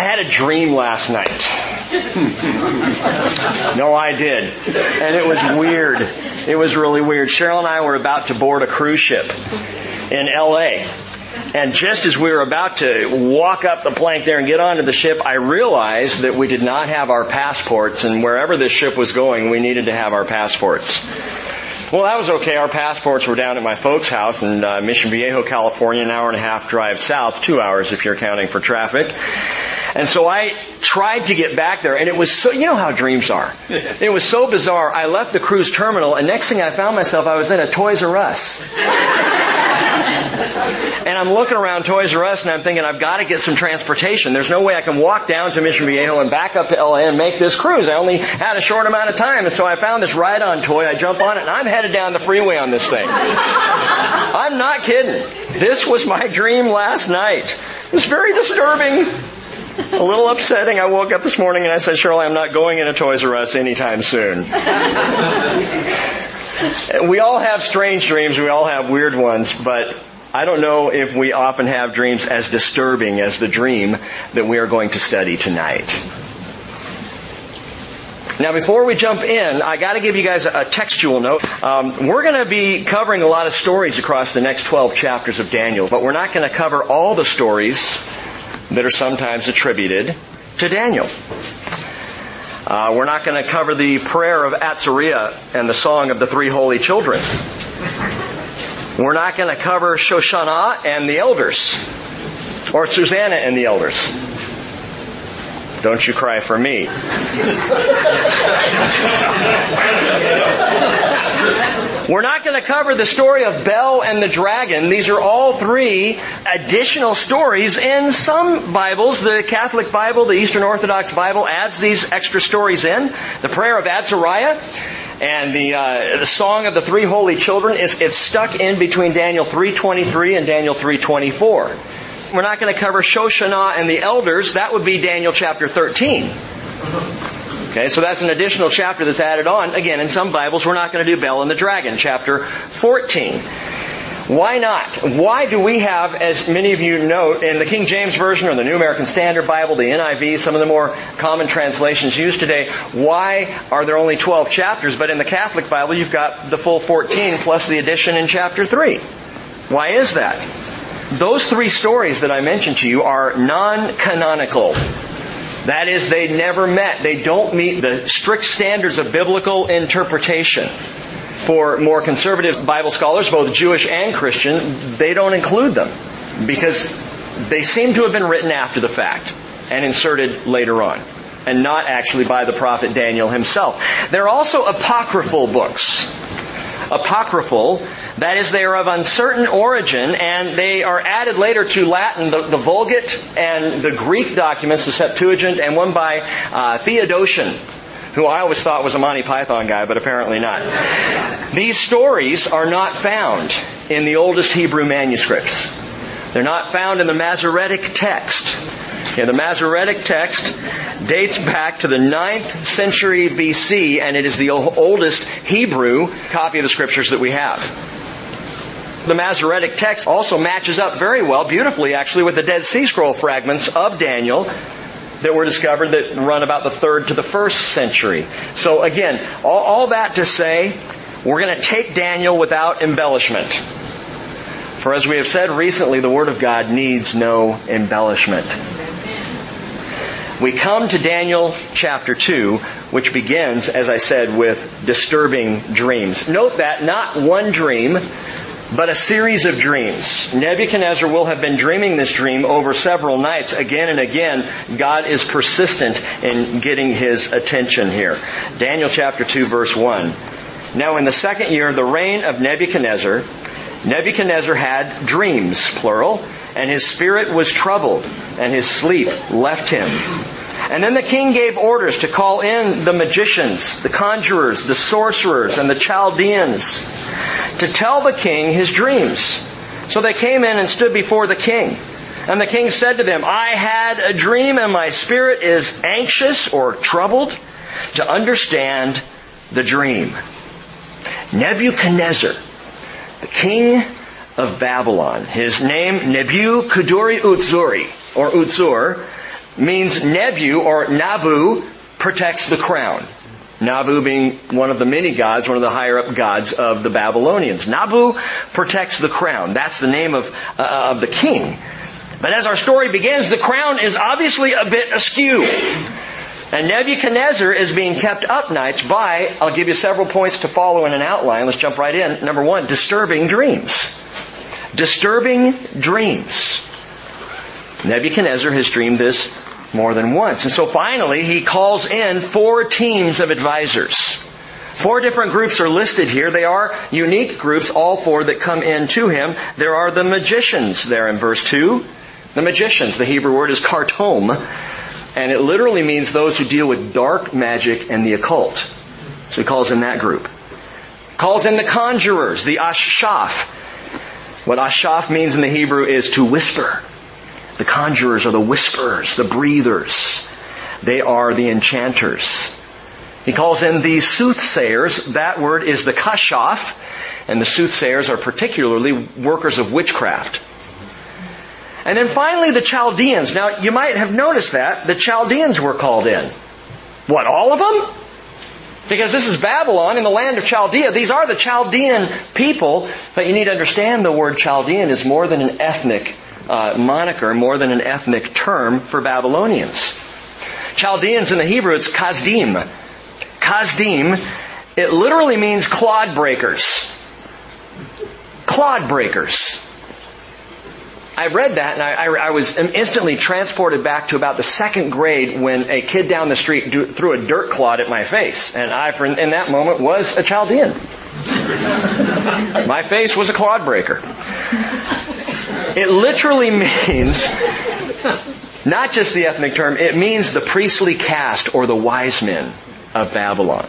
I had a dream last night. no, I did. And it was weird. It was really weird. Cheryl and I were about to board a cruise ship in LA. And just as we were about to walk up the plank there and get onto the ship, I realized that we did not have our passports and wherever this ship was going, we needed to have our passports. Well, that was okay. Our passports were down at my folks' house in uh, Mission Viejo, California, an hour and a half drive south, two hours if you're counting for traffic. And so I tried to get back there, and it was so, you know how dreams are. It was so bizarre. I left the cruise terminal, and next thing I found myself, I was in a Toys R Us. and I'm looking around Toys R Us, and I'm thinking, I've got to get some transportation. There's no way I can walk down to Mission Viejo and back up to LA and make this cruise. I only had a short amount of time, and so I found this ride-on toy. I jump on it, and I'm headed down the freeway on this thing. I'm not kidding. This was my dream last night. It was very disturbing a little upsetting. I woke up this morning and I said, Shirley, I'm not going into Toys R Us anytime soon. we all have strange dreams. We all have weird ones, but I don't know if we often have dreams as disturbing as the dream that we are going to study tonight. Now, before we jump in, I got to give you guys a textual note. Um, we're going to be covering a lot of stories across the next 12 chapters of Daniel, but we're not going to cover all the stories that are sometimes attributed to Daniel. Uh, we're not going to cover the prayer of Azariah and the song of the three holy children. We're not going to cover Shoshana and the elders, or Susanna and the elders. Don't you cry for me. We're not going to cover the story of Bel and the dragon. These are all three additional stories in some Bibles. The Catholic Bible, the Eastern Orthodox Bible adds these extra stories in. The prayer of Azariah and the, uh, the song of the three holy children is it's stuck in between Daniel 3:23 and Daniel 3:24. We're not going to cover Shoshana and the elders. That would be Daniel chapter 13. Okay, so that's an additional chapter that's added on. Again, in some Bibles, we're not going to do Bel and the Dragon, chapter 14. Why not? Why do we have, as many of you know, in the King James Version or the New American Standard Bible, the NIV, some of the more common translations used today, why are there only 12 chapters? But in the Catholic Bible, you've got the full 14 plus the addition in chapter 3. Why is that? Those three stories that I mentioned to you are non-canonical. That is, they never met. They don't meet the strict standards of biblical interpretation. For more conservative Bible scholars, both Jewish and Christian, they don't include them because they seem to have been written after the fact and inserted later on and not actually by the prophet Daniel himself. They're also apocryphal books. Apocryphal, that is, they are of uncertain origin and they are added later to Latin, the, the Vulgate and the Greek documents, the Septuagint, and one by uh, Theodotion, who I always thought was a Monty Python guy, but apparently not. These stories are not found in the oldest Hebrew manuscripts. They're not found in the Masoretic text. The Masoretic text dates back to the 9th century BC, and it is the oldest Hebrew copy of the scriptures that we have. The Masoretic text also matches up very well, beautifully actually, with the Dead Sea Scroll fragments of Daniel that were discovered that run about the third to the first century. So again, all, all that to say, we're going to take Daniel without embellishment. For as we have said recently, the Word of God needs no embellishment. We come to Daniel chapter 2, which begins, as I said, with disturbing dreams. Note that not one dream, but a series of dreams. Nebuchadnezzar will have been dreaming this dream over several nights. Again and again, God is persistent in getting his attention here. Daniel chapter 2 verse 1. Now in the second year of the reign of Nebuchadnezzar, Nebuchadnezzar had dreams, plural, and his spirit was troubled, and his sleep left him. And then the king gave orders to call in the magicians, the conjurers, the sorcerers, and the Chaldeans to tell the king his dreams. So they came in and stood before the king. And the king said to them, I had a dream and my spirit is anxious or troubled to understand the dream. Nebuchadnezzar, the king of Babylon, his name Nebu Kuduri Utsuri, or Utsur, means Nebu or Nabu protects the crown. Nabu being one of the many gods, one of the higher up gods of the Babylonians. Nabu protects the crown. That's the name of, uh, of the king. But as our story begins, the crown is obviously a bit askew. And Nebuchadnezzar is being kept up nights by, I'll give you several points to follow in an outline. Let's jump right in. Number one, disturbing dreams. Disturbing dreams. Nebuchadnezzar has dreamed this more than once. And so finally, he calls in four teams of advisors. Four different groups are listed here. They are unique groups, all four that come in to him. There are the magicians there in verse 2. The magicians, the Hebrew word is kartom, and it literally means those who deal with dark magic and the occult. So he calls in that group. Calls in the conjurers, the ashaf. What ashaf means in the Hebrew is to whisper. The conjurers are the whisperers, the breathers. They are the enchanters. He calls in the soothsayers. That word is the kashaf, and the soothsayers are particularly workers of witchcraft. And then finally the Chaldeans. Now you might have noticed that the Chaldeans were called in. What, all of them? Because this is Babylon in the land of Chaldea. These are the Chaldean people, but you need to understand the word Chaldean is more than an ethnic uh, moniker more than an ethnic term for Babylonians. Chaldeans in the Hebrew, it's Kazdim. Kazdim, it literally means clod breakers. Clod breakers. I read that and I, I, I, was instantly transported back to about the second grade when a kid down the street do, threw a dirt clod at my face. And I, in that moment, was a Chaldean. my face was a clod breaker. It literally means not just the ethnic term, it means the priestly caste or the wise men of Babylon.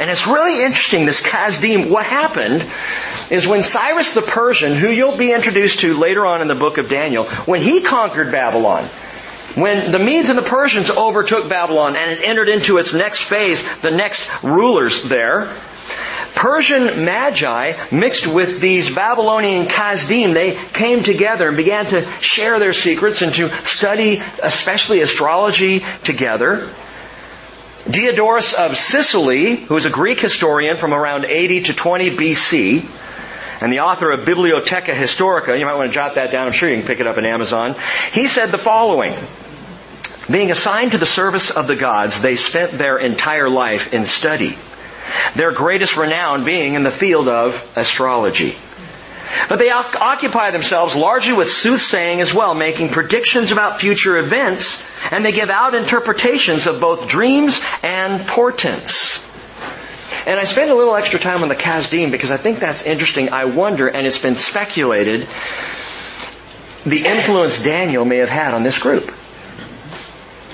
And it's really interesting, this Kazdim, what happened is when Cyrus the Persian, who you'll be introduced to later on in the book of Daniel, when he conquered Babylon, when the Medes and the Persians overtook Babylon and it entered into its next phase, the next rulers there, Persian magi mixed with these Babylonian Kazdim, they came together and began to share their secrets and to study especially astrology together. Diodorus of Sicily, who is a Greek historian from around 80 to 20 BC, and the author of Bibliotheca Historica, you might want to jot that down, I'm sure you can pick it up in Amazon, he said the following. Being assigned to the service of the gods, they spent their entire life in study their greatest renown being in the field of astrology. But they occupy themselves largely with soothsaying as well, making predictions about future events, and they give out interpretations of both dreams and portents. And I spend a little extra time on the Kazdim because I think that's interesting. I wonder, and it's been speculated, the influence Daniel may have had on this group.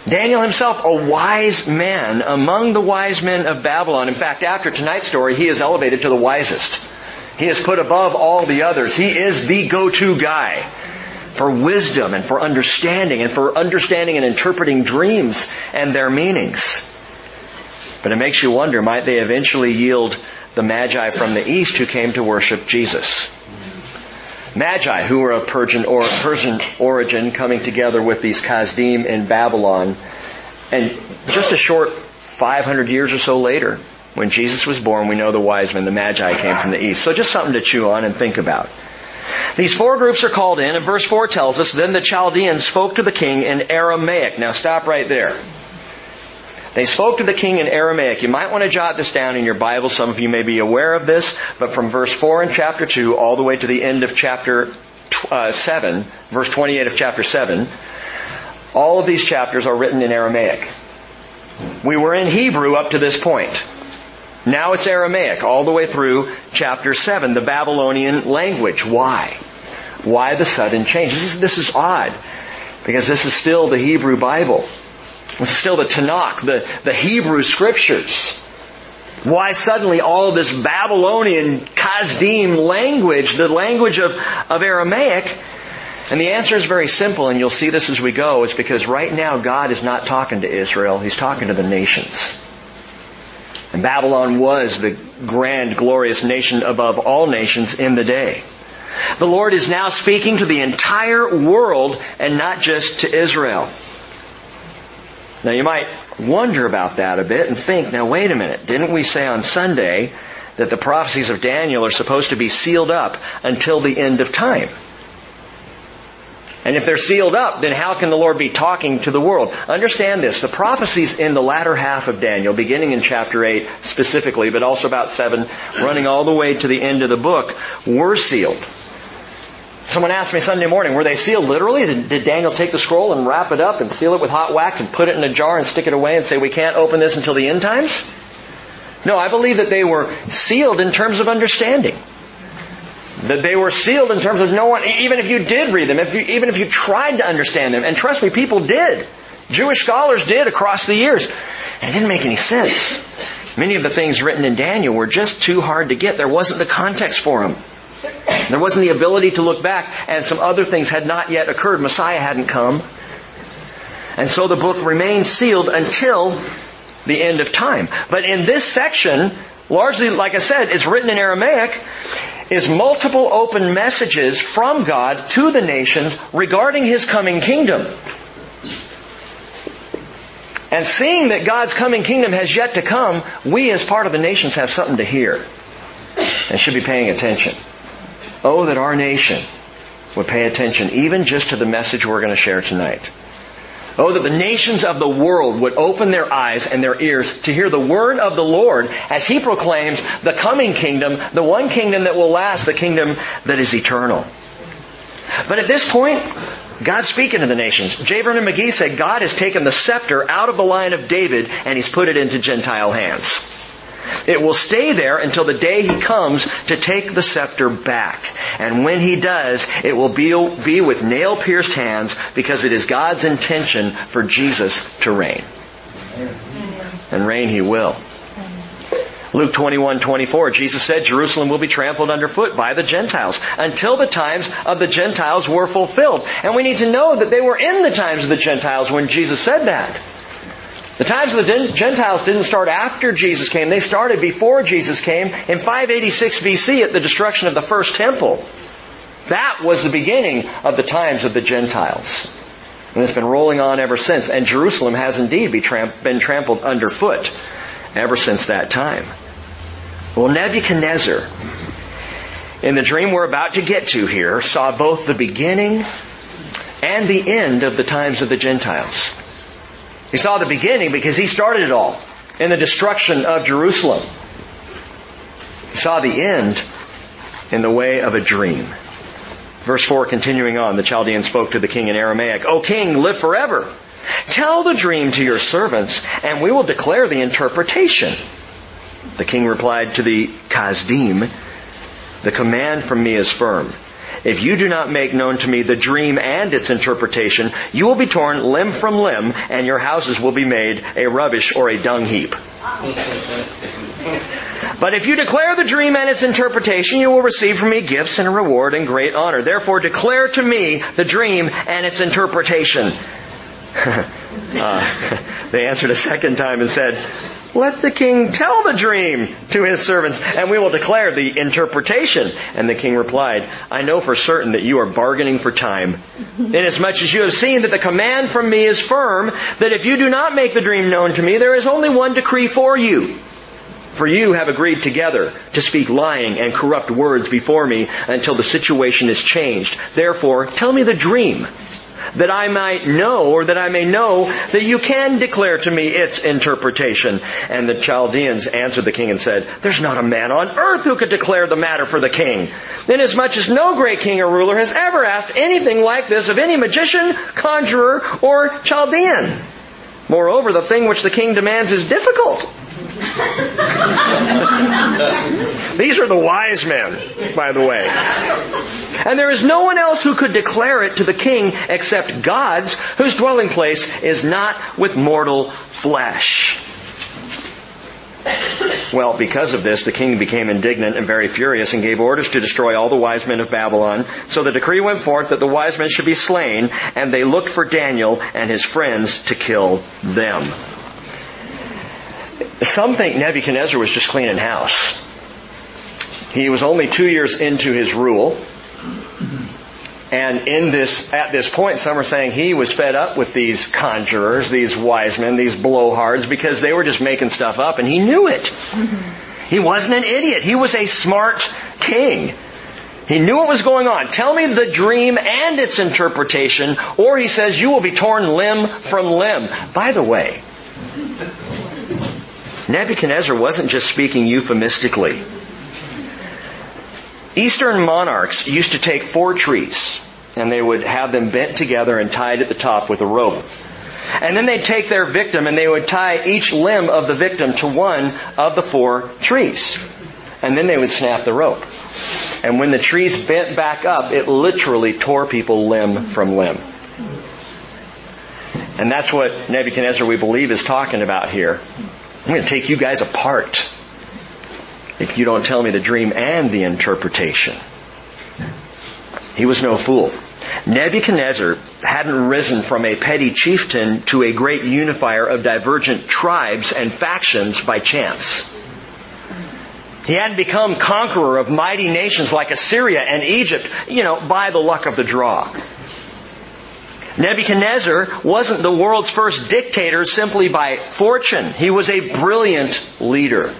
Daniel himself, a wise man among the wise men of Babylon. In fact, after tonight's story, he is elevated to the wisest. He is put above all the others. He is the go-to guy for wisdom and for understanding and for understanding and interpreting dreams and their meanings. But it makes you wonder, might they eventually yield the Magi from the East who came to worship Jesus? Magi, who were of Persian, or, Persian origin, coming together with these Kazdim in Babylon. And just a short 500 years or so later, when Jesus was born, we know the wise men, the Magi, came from the east. So just something to chew on and think about. These four groups are called in, and verse 4 tells us, Then the Chaldeans spoke to the king in Aramaic. Now stop right there. They spoke to the king in Aramaic. You might want to jot this down in your Bible. Some of you may be aware of this, but from verse 4 in chapter 2 all the way to the end of chapter uh, 7, verse 28 of chapter 7, all of these chapters are written in Aramaic. We were in Hebrew up to this point. Now it's Aramaic all the way through chapter 7, the Babylonian language. Why? Why the sudden change? This is, this is odd because this is still the Hebrew Bible. This is still the Tanakh, the, the Hebrew scriptures. Why suddenly all this Babylonian Kazdim language, the language of, of Aramaic? And the answer is very simple, and you'll see this as we go. It's because right now God is not talking to Israel, He's talking to the nations. And Babylon was the grand, glorious nation above all nations in the day. The Lord is now speaking to the entire world and not just to Israel. Now you might wonder about that a bit and think, now wait a minute, didn't we say on Sunday that the prophecies of Daniel are supposed to be sealed up until the end of time? And if they're sealed up, then how can the Lord be talking to the world? Understand this. The prophecies in the latter half of Daniel, beginning in chapter 8 specifically, but also about 7, running all the way to the end of the book, were sealed. Someone asked me Sunday morning, were they sealed literally? Did Daniel take the scroll and wrap it up and seal it with hot wax and put it in a jar and stick it away and say, we can't open this until the end times? No, I believe that they were sealed in terms of understanding. That they were sealed in terms of no one, even if you did read them, if you, even if you tried to understand them, and trust me, people did. Jewish scholars did across the years. And it didn't make any sense. Many of the things written in Daniel were just too hard to get. There wasn't the context for them. There wasn't the ability to look back, and some other things had not yet occurred. Messiah hadn't come. And so the book remained sealed until the end of time. But in this section, largely, like I said, it's written in Aramaic, is multiple open messages from God to the nations regarding His coming kingdom. And seeing that God's coming kingdom has yet to come, we as part of the nations have something to hear and should be paying attention. Oh, that our nation would pay attention even just to the message we're going to share tonight. Oh, that the nations of the world would open their eyes and their ears to hear the word of the Lord as He proclaims the coming kingdom, the one kingdom that will last, the kingdom that is eternal. But at this point, God's speaking to the nations. J. Vernon McGee said God has taken the scepter out of the line of David and He's put it into Gentile hands. It will stay there until the day he comes to take the scepter back. And when he does, it will be, be with nail pierced hands because it is God's intention for Jesus to reign. And reign he will. Luke 21, 24, Jesus said Jerusalem will be trampled underfoot by the Gentiles until the times of the Gentiles were fulfilled. And we need to know that they were in the times of the Gentiles when Jesus said that. The times of the Gentiles didn't start after Jesus came. They started before Jesus came in 586 BC at the destruction of the first temple. That was the beginning of the times of the Gentiles. And it's been rolling on ever since. And Jerusalem has indeed been trampled underfoot ever since that time. Well, Nebuchadnezzar, in the dream we're about to get to here, saw both the beginning and the end of the times of the Gentiles. He saw the beginning because he started it all in the destruction of Jerusalem. He saw the end in the way of a dream. Verse 4 continuing on, the Chaldean spoke to the king in Aramaic, O king, live forever. Tell the dream to your servants, and we will declare the interpretation. The king replied to the Kasdim, The command from me is firm. If you do not make known to me the dream and its interpretation, you will be torn limb from limb, and your houses will be made a rubbish or a dung heap. But if you declare the dream and its interpretation, you will receive from me gifts and a reward and great honor. Therefore declare to me the dream and its interpretation. uh, they answered a second time and said, let the king tell the dream to his servants, and we will declare the interpretation. And the king replied, I know for certain that you are bargaining for time, inasmuch as you have seen that the command from me is firm, that if you do not make the dream known to me, there is only one decree for you. For you have agreed together to speak lying and corrupt words before me until the situation is changed. Therefore, tell me the dream that I might know, or that I may know that you can declare to me its interpretation. And the Chaldeans answered the king and said, There's not a man on earth who could declare the matter for the king, inasmuch as no great king or ruler has ever asked anything like this of any magician, conjurer, or Chaldean. Moreover, the thing which the king demands is difficult. These are the wise men, by the way. And there is no one else who could declare it to the king except God's, whose dwelling place is not with mortal flesh. Well, because of this, the king became indignant and very furious and gave orders to destroy all the wise men of Babylon. So the decree went forth that the wise men should be slain, and they looked for Daniel and his friends to kill them. Some think Nebuchadnezzar was just cleaning house. He was only two years into his rule. And in this, at this point, some are saying he was fed up with these conjurers, these wise men, these blowhards, because they were just making stuff up and he knew it. Mm-hmm. He wasn't an idiot. He was a smart king. He knew what was going on. Tell me the dream and its interpretation, or he says you will be torn limb from limb. By the way, Nebuchadnezzar wasn't just speaking euphemistically. Eastern monarchs used to take four trees and they would have them bent together and tied at the top with a rope. And then they'd take their victim and they would tie each limb of the victim to one of the four trees. And then they would snap the rope. And when the trees bent back up, it literally tore people limb from limb. And that's what Nebuchadnezzar, we believe, is talking about here. I'm going to take you guys apart if you don't tell me the dream and the interpretation. He was no fool. Nebuchadnezzar hadn't risen from a petty chieftain to a great unifier of divergent tribes and factions by chance. He hadn't become conqueror of mighty nations like Assyria and Egypt, you know, by the luck of the draw. Nebuchadnezzar wasn't the world's first dictator simply by fortune. He was a brilliant leader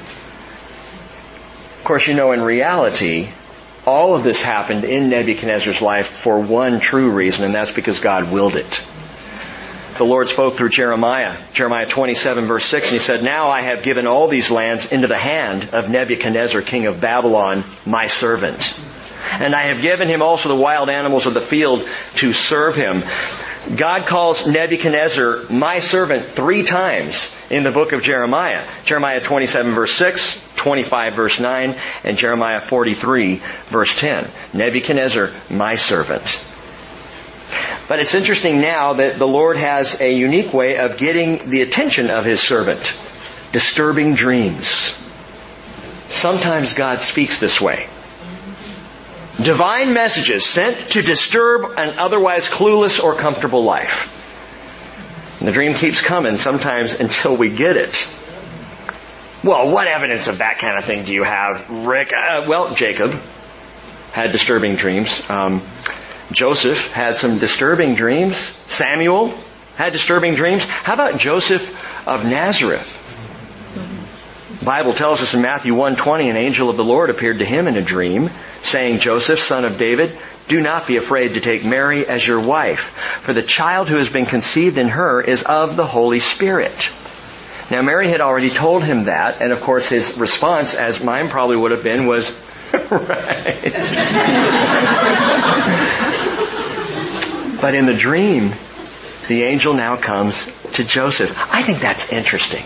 Of course, you know, in reality, all of this happened in Nebuchadnezzar's life for one true reason, and that's because God willed it. The Lord spoke through Jeremiah, Jeremiah 27 verse 6, and he said, Now I have given all these lands into the hand of Nebuchadnezzar, king of Babylon, my servant. And I have given him also the wild animals of the field to serve him. God calls Nebuchadnezzar my servant three times in the book of Jeremiah. Jeremiah 27 verse 6, 25 verse 9, and Jeremiah 43 verse 10. Nebuchadnezzar, my servant. But it's interesting now that the Lord has a unique way of getting the attention of His servant. Disturbing dreams. Sometimes God speaks this way. Divine messages sent to disturb an otherwise clueless or comfortable life. And the dream keeps coming sometimes until we get it. Well, what evidence of that kind of thing do you have, Rick? Uh, well, Jacob had disturbing dreams. Um, Joseph had some disturbing dreams. Samuel had disturbing dreams. How about Joseph of Nazareth? Bible tells us in Matthew 1:20 an angel of the Lord appeared to him in a dream saying, Joseph, son of David, do not be afraid to take Mary as your wife, for the child who has been conceived in her is of the Holy Spirit. Now Mary had already told him that, and of course his response, as mine probably would have been, was, right. but in the dream, the angel now comes to Joseph. I think that's interesting.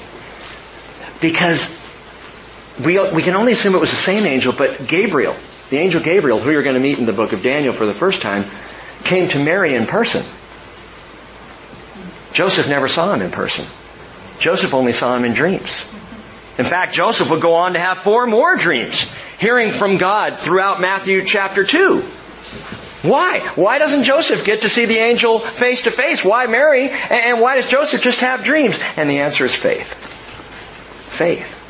Because we, we can only assume it was the same angel, but Gabriel, the angel Gabriel, who you're going to meet in the book of Daniel for the first time, came to Mary in person. Joseph never saw him in person. Joseph only saw him in dreams. In fact, Joseph would go on to have four more dreams, hearing from God throughout Matthew chapter 2. Why? Why doesn't Joseph get to see the angel face to face? Why Mary? And why does Joseph just have dreams? And the answer is faith. Faith.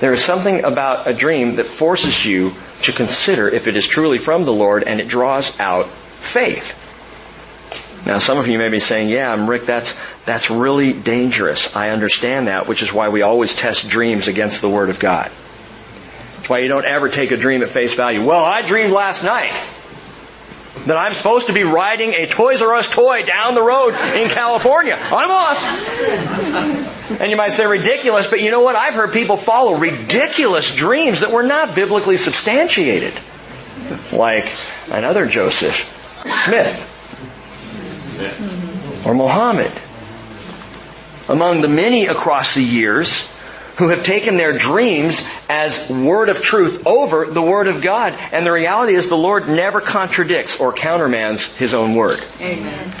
There is something about a dream that forces you to consider if it is truly from the Lord and it draws out faith. Now some of you may be saying, yeah, Rick, that's, that's really dangerous. I understand that, which is why we always test dreams against the Word of God. That's why you don't ever take a dream at face value. Well, I dreamed last night that I'm supposed to be riding a Toys R Us toy down the road in California. I'm off. And you might say ridiculous, but you know what? I've heard people follow ridiculous dreams that were not biblically substantiated. Like another Joseph Smith or Mohammed. Among the many across the years who have taken their dreams as word of truth over the word of God. And the reality is the Lord never contradicts or countermands his own word. Amen.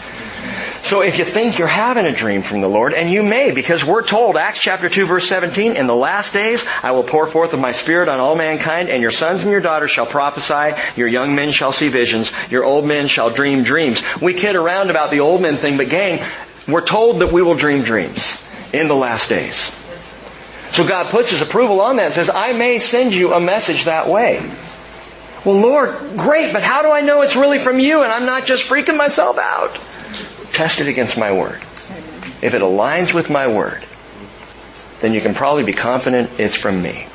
So if you think you're having a dream from the Lord, and you may, because we're told, Acts chapter 2 verse 17, in the last days I will pour forth of my spirit on all mankind, and your sons and your daughters shall prophesy, your young men shall see visions, your old men shall dream dreams. We kid around about the old men thing, but gang, we're told that we will dream dreams in the last days. So God puts His approval on that and says, I may send you a message that way. Well, Lord, great, but how do I know it's really from you and I'm not just freaking myself out? Test it against my word. If it aligns with my word, then you can probably be confident it's from me.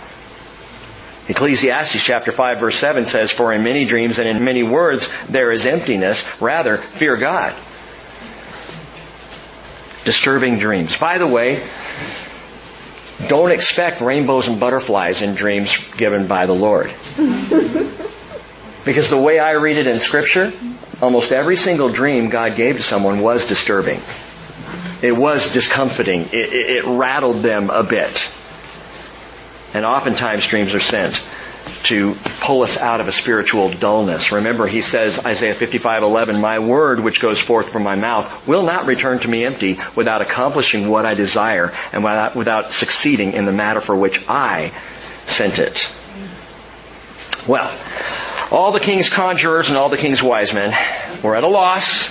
Ecclesiastes chapter 5 verse 7 says, For in many dreams and in many words there is emptiness. Rather, fear God. Disturbing dreams. By the way, don't expect rainbows and butterflies in dreams given by the Lord. because the way I read it in scripture, almost every single dream God gave to someone was disturbing. It was discomforting. It, it, it rattled them a bit. And oftentimes dreams are sent to pull us out of a spiritual dullness. Remember, he says, Isaiah 55:11, "My word which goes forth from my mouth will not return to me empty without accomplishing what I desire and without, without succeeding in the matter for which I sent it." Well, all the king's conjurers and all the king's wise men were at a loss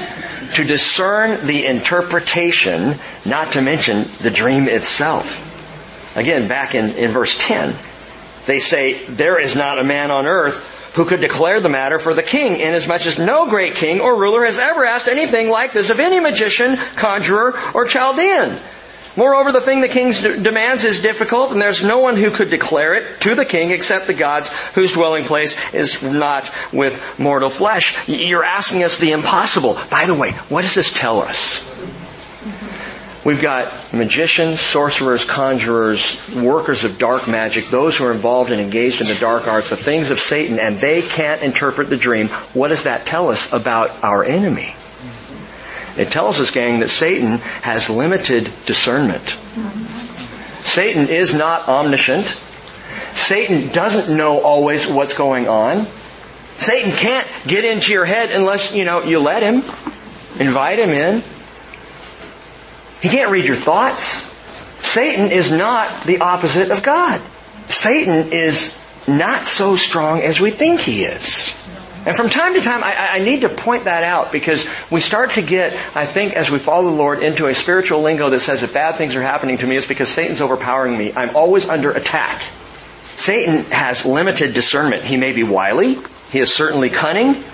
to discern the interpretation, not to mention the dream itself. Again, back in, in verse 10, they say, there is not a man on earth who could declare the matter for the king, inasmuch as no great king or ruler has ever asked anything like this of any magician, conjurer, or Chaldean. Moreover, the thing the king demands is difficult, and there's no one who could declare it to the king except the gods whose dwelling place is not with mortal flesh. You're asking us the impossible. By the way, what does this tell us? We've got magicians, sorcerers, conjurers, workers of dark magic, those who are involved and engaged in the dark arts, the things of Satan, and they can't interpret the dream. What does that tell us about our enemy? It tells us, gang, that Satan has limited discernment. Satan is not omniscient. Satan doesn't know always what's going on. Satan can't get into your head unless, you know, you let him. Invite him in. He can't read your thoughts. Satan is not the opposite of God. Satan is not so strong as we think he is. And from time to time, I, I, need to point that out because we start to get, I think, as we follow the Lord, into a spiritual lingo that says if bad things are happening to me, it's because Satan's overpowering me. I'm always under attack. Satan has limited discernment. He may be wily. He is certainly cunning.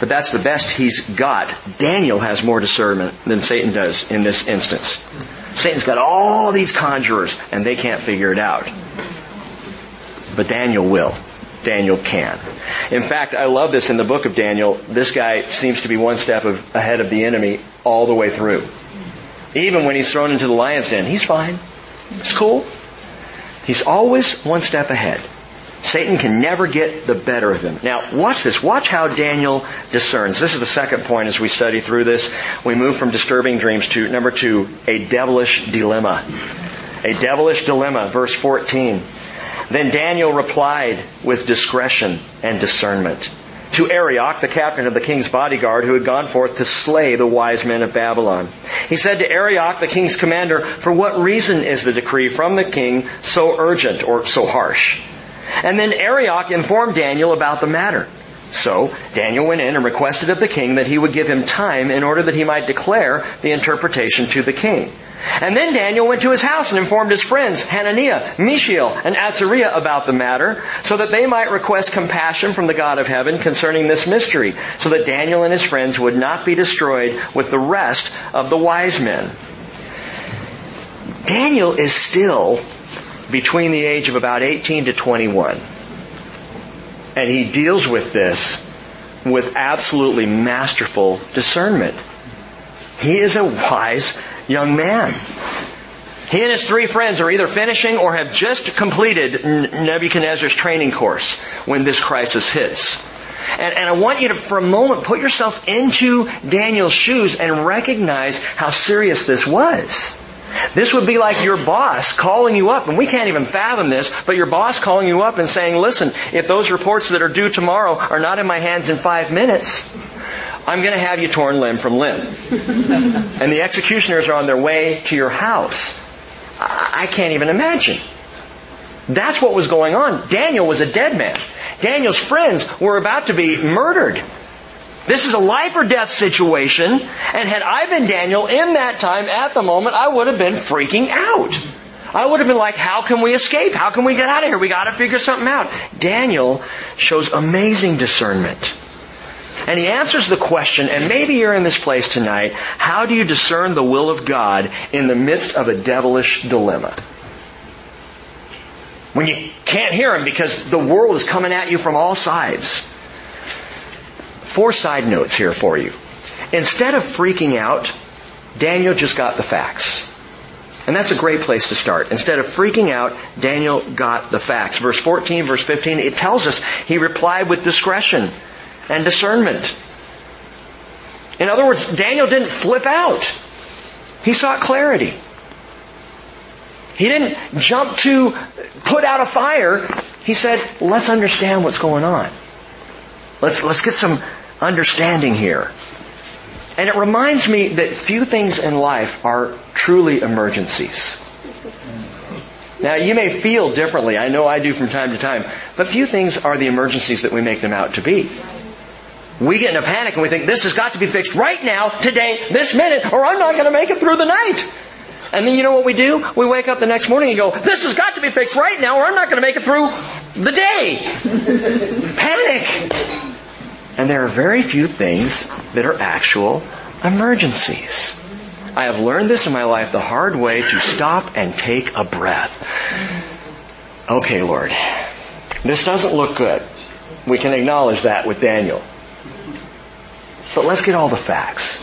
But that's the best he's got. Daniel has more discernment than Satan does in this instance. Satan's got all these conjurers and they can't figure it out. But Daniel will. Daniel can. In fact, I love this in the book of Daniel. This guy seems to be one step of, ahead of the enemy all the way through. Even when he's thrown into the lion's den, he's fine. It's cool. He's always one step ahead. Satan can never get the better of him. Now, watch this. Watch how Daniel discerns. This is the second point as we study through this. We move from disturbing dreams to number two, a devilish dilemma. A devilish dilemma, verse 14. Then Daniel replied with discretion and discernment to Arioch, the captain of the king's bodyguard, who had gone forth to slay the wise men of Babylon. He said to Arioch, the king's commander, For what reason is the decree from the king so urgent or so harsh? And then Arioch informed Daniel about the matter. So Daniel went in and requested of the king that he would give him time in order that he might declare the interpretation to the king. And then Daniel went to his house and informed his friends, Hananiah, Mishael, and Azariah about the matter, so that they might request compassion from the God of heaven concerning this mystery, so that Daniel and his friends would not be destroyed with the rest of the wise men. Daniel is still between the age of about 18 to 21. And he deals with this with absolutely masterful discernment. He is a wise young man. He and his three friends are either finishing or have just completed Nebuchadnezzar's training course when this crisis hits. And, and, I want you to, for a moment, put yourself into Daniel's shoes and recognize how serious this was. This would be like your boss calling you up, and we can't even fathom this, but your boss calling you up and saying, listen, if those reports that are due tomorrow are not in my hands in five minutes, I'm going to have you torn limb from limb. and the executioners are on their way to your house. I can't even imagine. That's what was going on. Daniel was a dead man. Daniel's friends were about to be murdered. This is a life or death situation, and had I been Daniel in that time at the moment, I would have been freaking out. I would have been like, how can we escape? How can we get out of here? We gotta figure something out. Daniel shows amazing discernment. And he answers the question, and maybe you're in this place tonight, how do you discern the will of God in the midst of a devilish dilemma? When you can't hear him because the world is coming at you from all sides. Four side notes here for you. Instead of freaking out, Daniel just got the facts. And that's a great place to start. Instead of freaking out, Daniel got the facts. Verse 14, verse 15, it tells us he replied with discretion and discernment. In other words, Daniel didn't flip out. He sought clarity. He didn't jump to put out a fire. He said, let's understand what's going on. Let's, let's get some understanding here. And it reminds me that few things in life are truly emergencies. Now, you may feel differently. I know I do from time to time. But few things are the emergencies that we make them out to be. We get in a panic and we think, this has got to be fixed right now, today, this minute, or I'm not going to make it through the night. And then you know what we do? We wake up the next morning and go, this has got to be fixed right now or I'm not going to make it through the day. Panic. And there are very few things that are actual emergencies. I have learned this in my life the hard way to stop and take a breath. Okay, Lord, this doesn't look good. We can acknowledge that with Daniel. But let's get all the facts.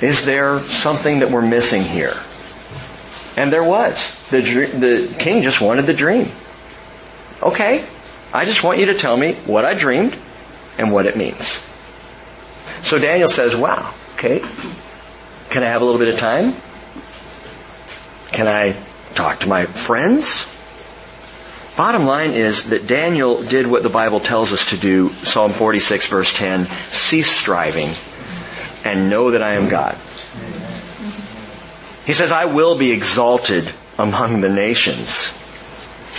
Is there something that we're missing here? And there was. The, the king just wanted the dream. Okay, I just want you to tell me what I dreamed and what it means. So Daniel says, wow, okay, can I have a little bit of time? Can I talk to my friends? Bottom line is that Daniel did what the Bible tells us to do, Psalm 46 verse 10, cease striving and know that I am God. He says, I will be exalted among the nations.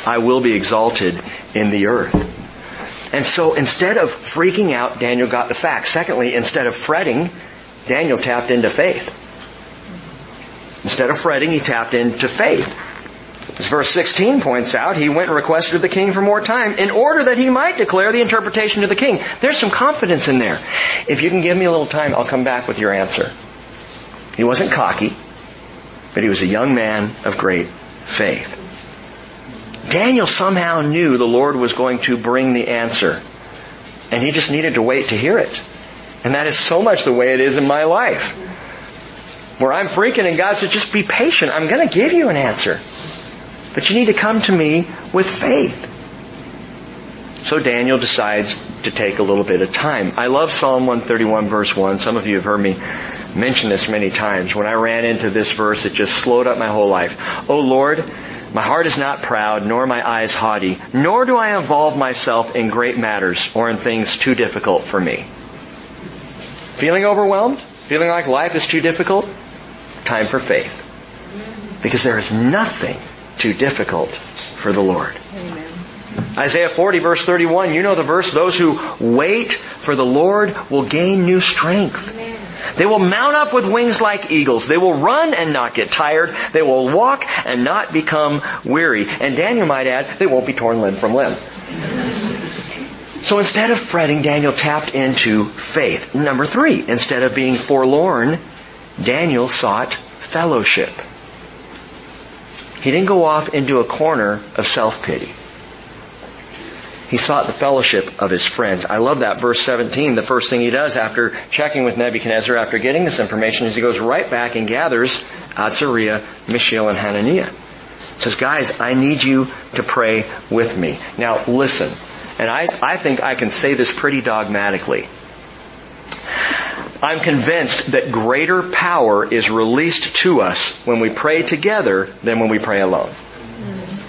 I will be exalted in the earth. And so instead of freaking out, Daniel got the facts. Secondly, instead of fretting, Daniel tapped into faith. Instead of fretting, he tapped into faith. As verse 16 points out, he went and requested of the king for more time in order that he might declare the interpretation to the king. There's some confidence in there. If you can give me a little time, I'll come back with your answer. He wasn't cocky, but he was a young man of great faith. Daniel somehow knew the Lord was going to bring the answer. And he just needed to wait to hear it. And that is so much the way it is in my life. Where I'm freaking and God says, just be patient. I'm going to give you an answer. But you need to come to me with faith. So Daniel decides to take a little bit of time. I love Psalm 131 verse 1. Some of you have heard me mention this many times. When I ran into this verse, it just slowed up my whole life. Oh Lord, my heart is not proud, nor my eyes haughty, nor do I involve myself in great matters or in things too difficult for me. Feeling overwhelmed? Feeling like life is too difficult? Time for faith. Because there is nothing too difficult for the Lord. Amen. Isaiah 40 verse 31, you know the verse, those who wait for the Lord will gain new strength. Amen. They will mount up with wings like eagles. They will run and not get tired. They will walk and not become weary. And Daniel might add, they won't be torn limb from limb. So instead of fretting, Daniel tapped into faith. Number three, instead of being forlorn, Daniel sought fellowship. He didn't go off into a corner of self-pity. He sought the fellowship of his friends. I love that. Verse 17, the first thing he does after checking with Nebuchadnezzar, after getting this information, is he goes right back and gathers Azariah, Mishael, and Hananiah. He Says, guys, I need you to pray with me. Now listen, and I, I think I can say this pretty dogmatically. I'm convinced that greater power is released to us when we pray together than when we pray alone. Mm-hmm.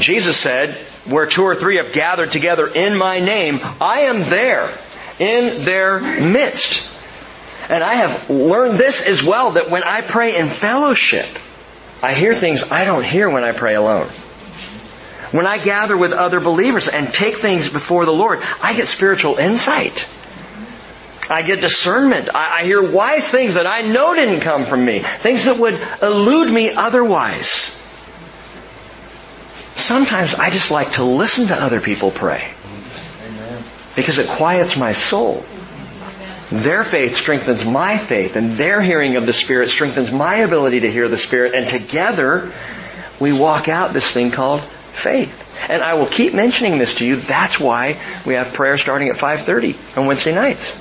Jesus said, where two or three have gathered together in my name, I am there in their midst. And I have learned this as well, that when I pray in fellowship, I hear things I don't hear when I pray alone. When I gather with other believers and take things before the Lord, I get spiritual insight. I get discernment. I, hear wise things that I know didn't come from me. Things that would elude me otherwise. Sometimes I just like to listen to other people pray. Because it quiets my soul. Their faith strengthens my faith, and their hearing of the Spirit strengthens my ability to hear the Spirit, and together we walk out this thing called faith. And I will keep mentioning this to you. That's why we have prayer starting at 5.30 on Wednesday nights.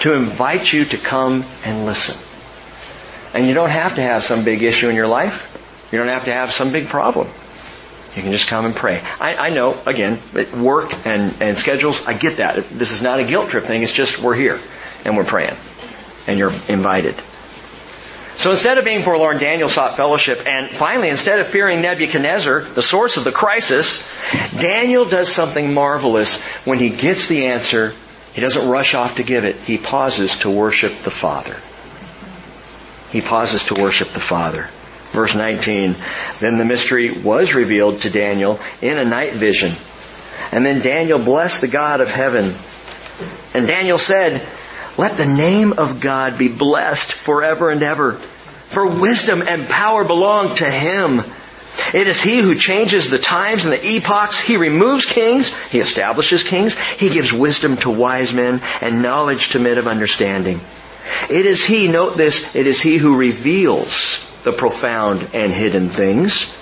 To invite you to come and listen. And you don't have to have some big issue in your life. You don't have to have some big problem. You can just come and pray. I, I know, again, work and, and schedules, I get that. This is not a guilt trip thing. It's just we're here and we're praying. And you're invited. So instead of being forlorn, Daniel sought fellowship. And finally, instead of fearing Nebuchadnezzar, the source of the crisis, Daniel does something marvelous. When he gets the answer, he doesn't rush off to give it. He pauses to worship the Father. He pauses to worship the Father. Verse 19, then the mystery was revealed to Daniel in a night vision. And then Daniel blessed the God of heaven. And Daniel said, let the name of God be blessed forever and ever. For wisdom and power belong to Him. It is He who changes the times and the epochs. He removes kings. He establishes kings. He gives wisdom to wise men and knowledge to men of understanding. It is He, note this, it is He who reveals the profound and hidden things.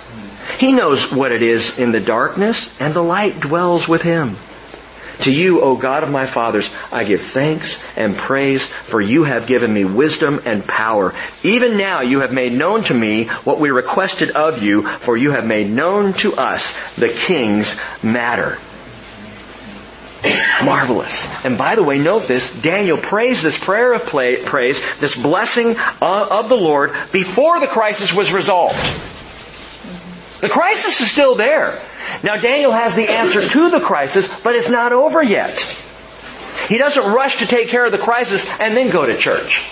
He knows what it is in the darkness, and the light dwells with him. To you, O God of my fathers, I give thanks and praise, for you have given me wisdom and power. Even now you have made known to me what we requested of you, for you have made known to us the king's matter. Marvelous. And by the way, note this, Daniel prays this prayer of praise, this blessing of the Lord before the crisis was resolved. The crisis is still there. Now Daniel has the answer to the crisis, but it's not over yet. He doesn't rush to take care of the crisis and then go to church.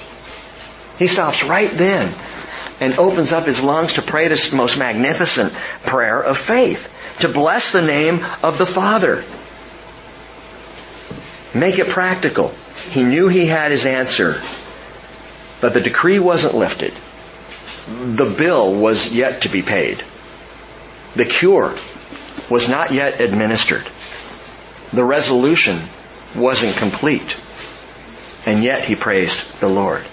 He stops right then and opens up his lungs to pray this most magnificent prayer of faith, to bless the name of the Father. Make it practical. He knew he had his answer, but the decree wasn't lifted. The bill was yet to be paid. The cure was not yet administered. The resolution wasn't complete. And yet he praised the Lord.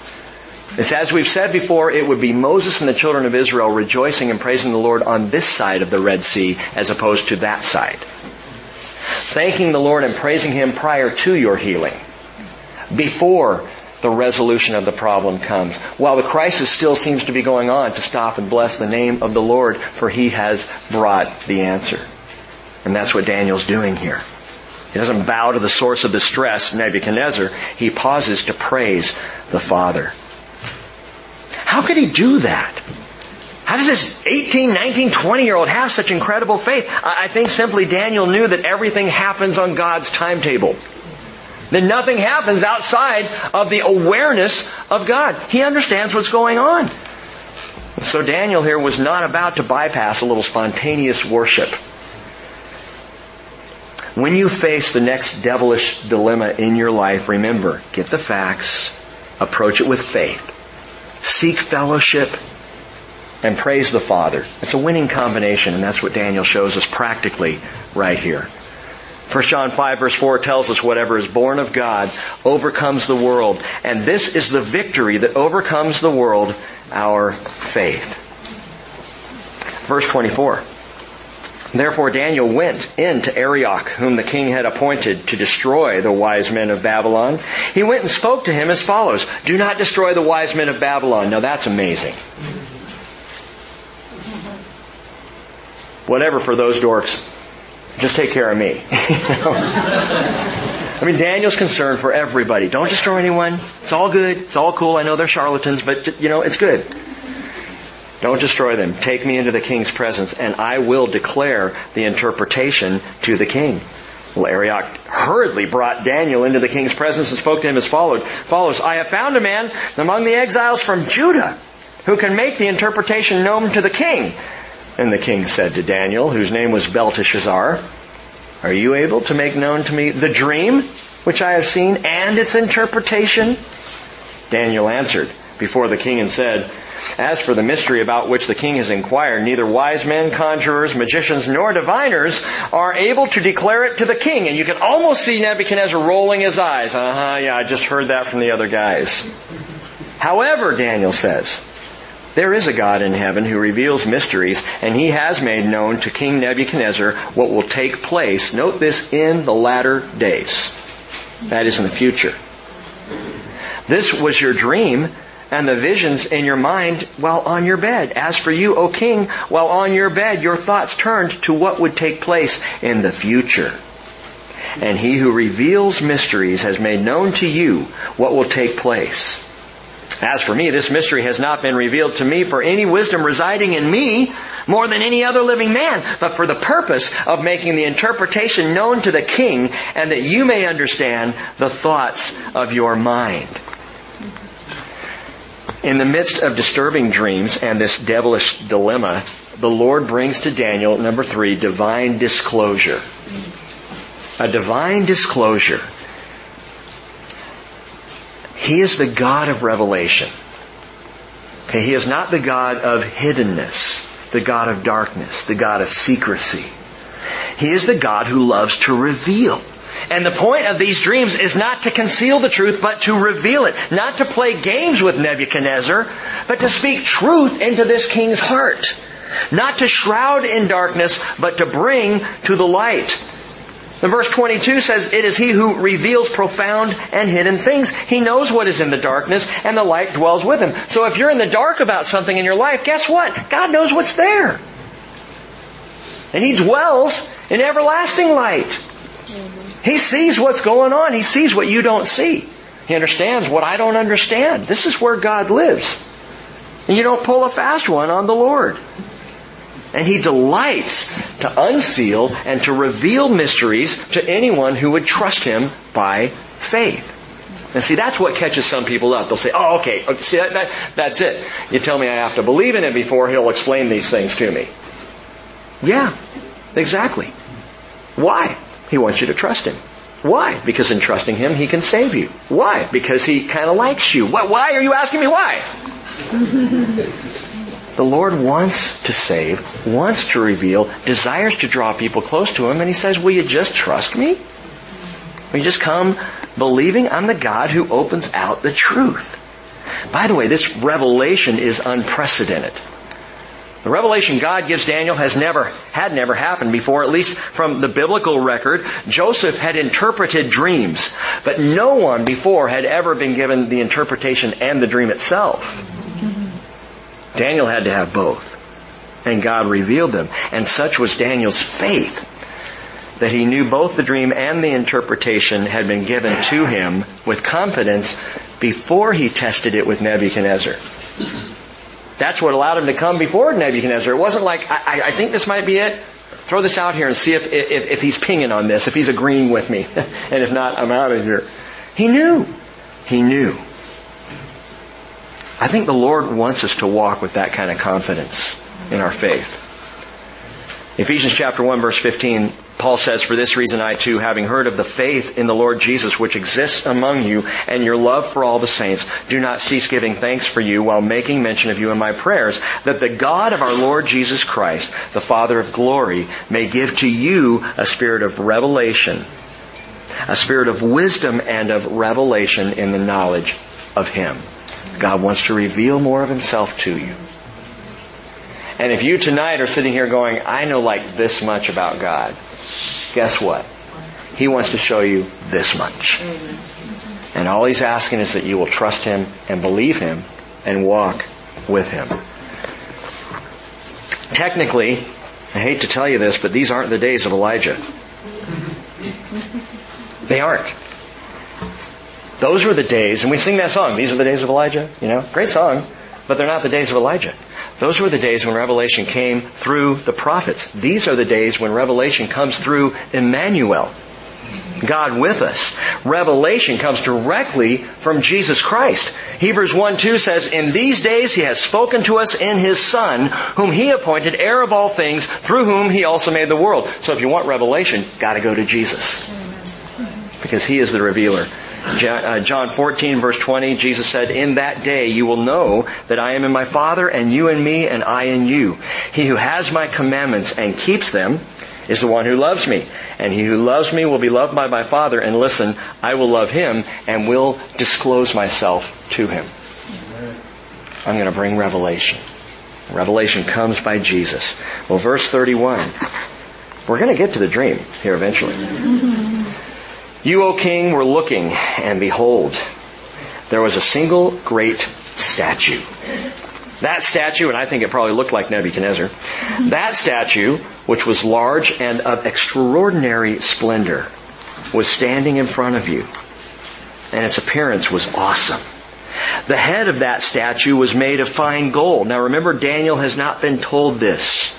It's as we've said before, it would be Moses and the children of Israel rejoicing and praising the Lord on this side of the Red Sea as opposed to that side thanking the Lord and praising Him prior to your healing. Before the resolution of the problem comes. While the crisis still seems to be going on, to stop and bless the name of the Lord, for He has brought the answer. And that's what Daniel's doing here. He doesn't bow to the source of the stress, Nebuchadnezzar. He pauses to praise the Father. How could he do that? How does this 18, 19, 20 year old have such incredible faith? I think simply Daniel knew that everything happens on God's timetable. That nothing happens outside of the awareness of God. He understands what's going on. So Daniel here was not about to bypass a little spontaneous worship. When you face the next devilish dilemma in your life, remember, get the facts, approach it with faith, seek fellowship, and praise the Father. It's a winning combination, and that's what Daniel shows us practically right here. 1 John 5 verse 4 tells us whatever is born of God overcomes the world. And this is the victory that overcomes the world, our faith. Verse 24. Therefore Daniel went in to Arioch, whom the king had appointed to destroy the wise men of Babylon. He went and spoke to him as follows, Do not destroy the wise men of Babylon. Now that's amazing. Whatever for those dorks. Just take care of me. I mean, Daniel's concerned for everybody. Don't destroy anyone. It's all good. It's all cool. I know they're charlatans, but you know, it's good. Don't destroy them. Take me into the king's presence and I will declare the interpretation to the king. Well, Arioch hurriedly brought Daniel into the king's presence and spoke to him as followed, follows, I have found a man among the exiles from Judah who can make the interpretation known to the king. And the king said to Daniel, whose name was Belteshazzar, Are you able to make known to me the dream which I have seen and its interpretation? Daniel answered before the king and said, As for the mystery about which the king has inquired, neither wise men, conjurers, magicians, nor diviners are able to declare it to the king. And you can almost see Nebuchadnezzar rolling his eyes. Uh huh, yeah, I just heard that from the other guys. However, Daniel says, there is a God in heaven who reveals mysteries, and he has made known to King Nebuchadnezzar what will take place, note this, in the latter days. That is in the future. This was your dream and the visions in your mind while on your bed. As for you, O king, while on your bed, your thoughts turned to what would take place in the future. And he who reveals mysteries has made known to you what will take place. As for me, this mystery has not been revealed to me for any wisdom residing in me more than any other living man, but for the purpose of making the interpretation known to the king and that you may understand the thoughts of your mind. In the midst of disturbing dreams and this devilish dilemma, the Lord brings to Daniel, number three, divine disclosure. A divine disclosure. He is the God of revelation. Okay, he is not the God of hiddenness, the God of darkness, the God of secrecy. He is the God who loves to reveal. And the point of these dreams is not to conceal the truth, but to reveal it. Not to play games with Nebuchadnezzar, but to speak truth into this king's heart. Not to shroud in darkness, but to bring to the light. The verse 22 says, It is He who reveals profound and hidden things. He knows what is in the darkness, and the light dwells with Him. So if you're in the dark about something in your life, guess what? God knows what's there. And He dwells in everlasting light. He sees what's going on. He sees what you don't see. He understands what I don't understand. This is where God lives. And you don't pull a fast one on the Lord. And he delights to unseal and to reveal mysteries to anyone who would trust him by faith. And see, that's what catches some people up. They'll say, oh, okay, uh, see, that, that, that's it. You tell me I have to believe in him before he'll explain these things to me. Yeah, exactly. Why? He wants you to trust him. Why? Because in trusting him, he can save you. Why? Because he kind of likes you. Why are you asking me why? The Lord wants to save, wants to reveal, desires to draw people close to Him, and He says, will you just trust me? Will you just come believing I'm the God who opens out the truth? By the way, this revelation is unprecedented. The revelation God gives Daniel has never, had never happened before, at least from the biblical record. Joseph had interpreted dreams, but no one before had ever been given the interpretation and the dream itself. Daniel had to have both. And God revealed them. And such was Daniel's faith that he knew both the dream and the interpretation had been given to him with confidence before he tested it with Nebuchadnezzar. That's what allowed him to come before Nebuchadnezzar. It wasn't like, I, I think this might be it. Throw this out here and see if, if, if he's pinging on this, if he's agreeing with me. and if not, I'm out of here. He knew. He knew. I think the Lord wants us to walk with that kind of confidence in our faith. Ephesians chapter 1 verse 15, Paul says, For this reason I too, having heard of the faith in the Lord Jesus which exists among you and your love for all the saints, do not cease giving thanks for you while making mention of you in my prayers, that the God of our Lord Jesus Christ, the Father of glory, may give to you a spirit of revelation, a spirit of wisdom and of revelation in the knowledge of Him. God wants to reveal more of Himself to you. And if you tonight are sitting here going, I know like this much about God, guess what? He wants to show you this much. And all He's asking is that you will trust Him and believe Him and walk with Him. Technically, I hate to tell you this, but these aren't the days of Elijah. They aren't. Those were the days, and we sing that song, These are the days of Elijah, you know, great song, but they're not the days of Elijah. Those were the days when revelation came through the prophets. These are the days when revelation comes through Emmanuel. God with us. Revelation comes directly from Jesus Christ. Hebrews 1 2 says, In these days he has spoken to us in his Son, whom he appointed heir of all things, through whom he also made the world. So if you want revelation, gotta go to Jesus. because he is the revealer. Uh, John 14 verse 20, Jesus said, In that day you will know that I am in my Father and you in me and I in you. He who has my commandments and keeps them is the one who loves me. And he who loves me will be loved by my Father. And listen, I will love him and will disclose myself to him. I'm going to bring revelation. Revelation comes by Jesus. Well, verse 31. We're going to get to the dream here eventually. You, O king, were looking, and behold, there was a single great statue. That statue, and I think it probably looked like Nebuchadnezzar, that statue, which was large and of extraordinary splendor, was standing in front of you. And its appearance was awesome. The head of that statue was made of fine gold. Now remember, Daniel has not been told this.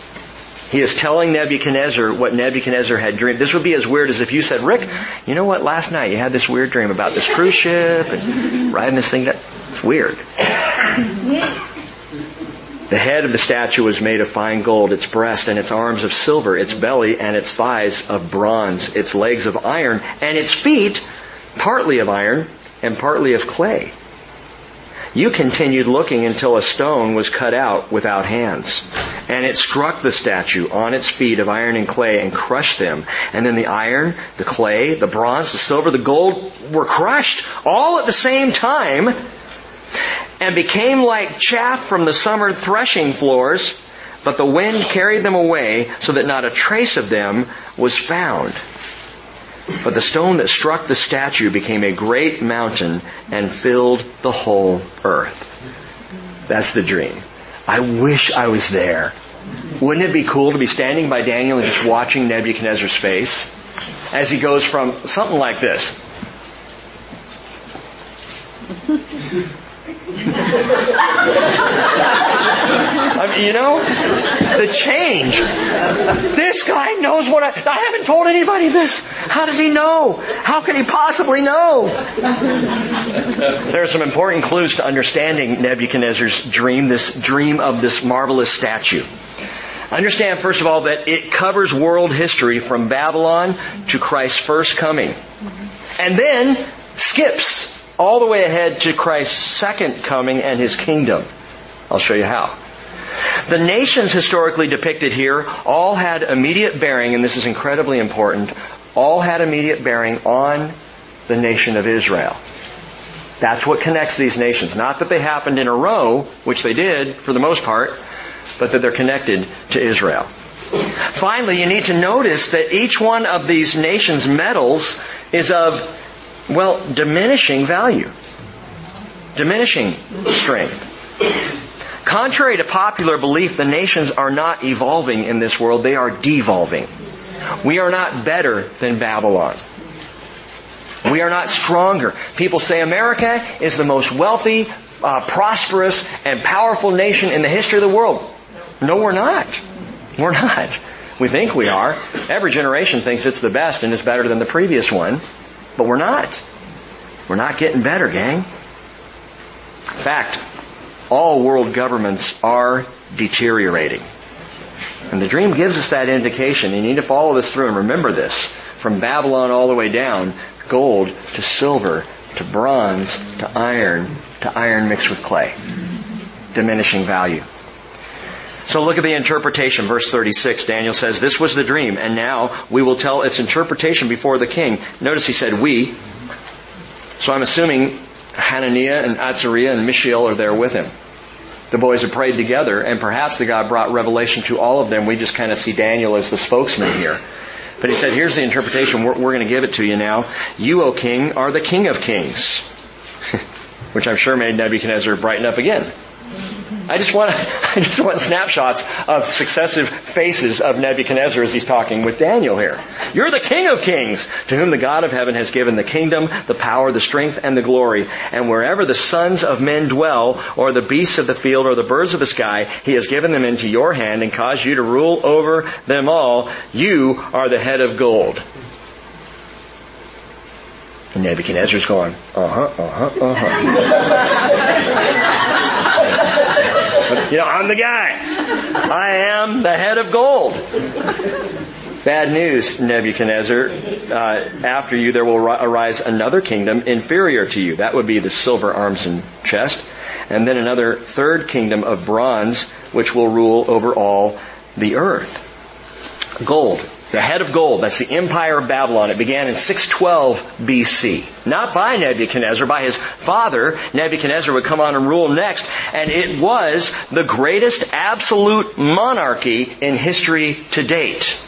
He is telling Nebuchadnezzar what Nebuchadnezzar had dreamed. This would be as weird as if you said, Rick, you know what, last night you had this weird dream about this cruise ship and riding this thing. It's weird. The head of the statue was made of fine gold, its breast and its arms of silver, its belly and its thighs of bronze, its legs of iron, and its feet partly of iron and partly of clay. You continued looking until a stone was cut out without hands. And it struck the statue on its feet of iron and clay and crushed them. And then the iron, the clay, the bronze, the silver, the gold were crushed all at the same time and became like chaff from the summer threshing floors, but the wind carried them away so that not a trace of them was found. But the stone that struck the statue became a great mountain and filled the whole earth. That's the dream. I wish I was there. Wouldn't it be cool to be standing by Daniel and just watching Nebuchadnezzar's face as he goes from something like this I mean, you know, the change. This guy knows what I, I haven't told anybody this. How does he know? How can he possibly know? There are some important clues to understanding Nebuchadnezzar's dream, this dream of this marvelous statue. Understand, first of all, that it covers world history from Babylon to Christ's first coming. And then skips all the way ahead to Christ's second coming and his kingdom. I'll show you how. The nations historically depicted here all had immediate bearing, and this is incredibly important, all had immediate bearing on the nation of Israel. That's what connects these nations. Not that they happened in a row, which they did for the most part, but that they're connected to Israel. Finally, you need to notice that each one of these nations' metals is of well, diminishing value. Diminishing strength. Contrary to popular belief, the nations are not evolving in this world, they are devolving. We are not better than Babylon. We are not stronger. People say America is the most wealthy, uh, prosperous, and powerful nation in the history of the world. No, we're not. We're not. We think we are. Every generation thinks it's the best and is better than the previous one. But we're not. We're not getting better, gang. In fact, all world governments are deteriorating. And the dream gives us that indication. You need to follow this through and remember this. From Babylon all the way down, gold to silver to bronze to iron to iron mixed with clay. Diminishing value. So look at the interpretation, verse 36. Daniel says, This was the dream, and now we will tell its interpretation before the king. Notice he said, We. So I'm assuming Hananiah and Azariah and Mishael are there with him. The boys have prayed together, and perhaps the God brought revelation to all of them. We just kind of see Daniel as the spokesman here. But he said, here's the interpretation. We're, we're going to give it to you now. You, O king, are the king of kings. Which I'm sure made Nebuchadnezzar brighten up again. I just want I just want snapshots of successive faces of Nebuchadnezzar as he's talking with Daniel here. You're the King of Kings, to whom the God of heaven has given the kingdom, the power, the strength, and the glory. And wherever the sons of men dwell, or the beasts of the field, or the birds of the sky, he has given them into your hand and caused you to rule over them all. You are the head of gold. And Nebuchadnezzar's going, uh huh, uh huh, uh huh. you know, I'm the guy. I am the head of gold. Bad news, Nebuchadnezzar. Uh, after you, there will arise another kingdom inferior to you. That would be the silver arms and chest. And then another third kingdom of bronze, which will rule over all the earth. Gold. The head of gold, that's the empire of Babylon. It began in 612 BC. Not by Nebuchadnezzar, by his father. Nebuchadnezzar would come on and rule next. And it was the greatest absolute monarchy in history to date.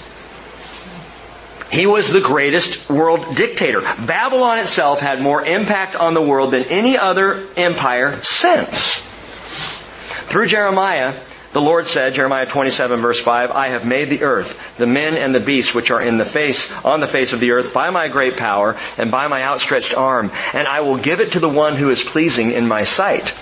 He was the greatest world dictator. Babylon itself had more impact on the world than any other empire since. Through Jeremiah, the Lord said, Jeremiah 27 verse 5, I have made the earth, the men and the beasts which are in the face, on the face of the earth by my great power and by my outstretched arm, and I will give it to the one who is pleasing in my sight.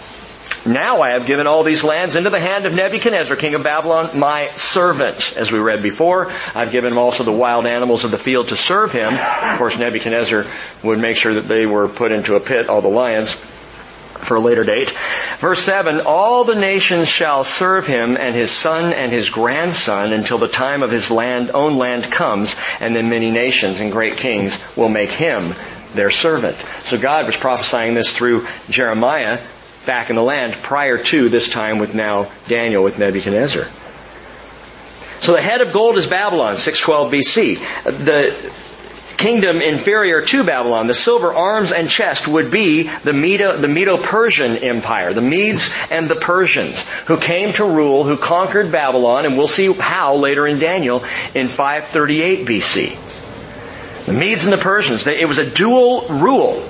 Now I have given all these lands into the hand of Nebuchadnezzar, king of Babylon, my servant. As we read before, I've given him also the wild animals of the field to serve him. Of course, Nebuchadnezzar would make sure that they were put into a pit, all the lions, for a later date. Verse 7, all the nations shall serve him and his son and his grandson until the time of his land, own land comes, and then many nations and great kings will make him their servant. So God was prophesying this through Jeremiah back in the land prior to this time with now Daniel with Nebuchadnezzar. So the head of gold is Babylon, 612 BC. The kingdom inferior to Babylon, the silver arms and chest would be the Medo, the Medo-Persian Empire, the Medes and the Persians, who came to rule, who conquered Babylon, and we'll see how later in Daniel in 538 BC. The Medes and the Persians, it was a dual rule.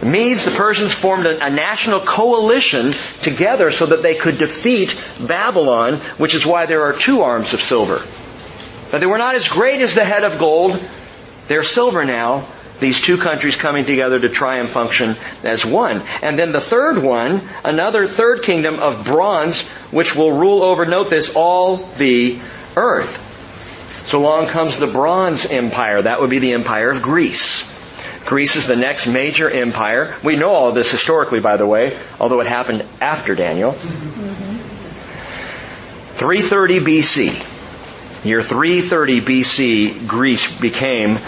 The Medes, the Persians formed a, a, national coalition together so that they could defeat Babylon, which is why there are two arms of silver. But they were not as great as the head of gold. They're silver now. These two countries coming together to try and function as one. And then the third one, another third kingdom of bronze, which will rule over, note this, all the earth. So along comes the Bronze Empire. That would be the Empire of Greece. Greece is the next major empire. We know all of this historically, by the way, although it happened after Daniel. Mm-hmm. 330 BC. Year 330 BC, Greece became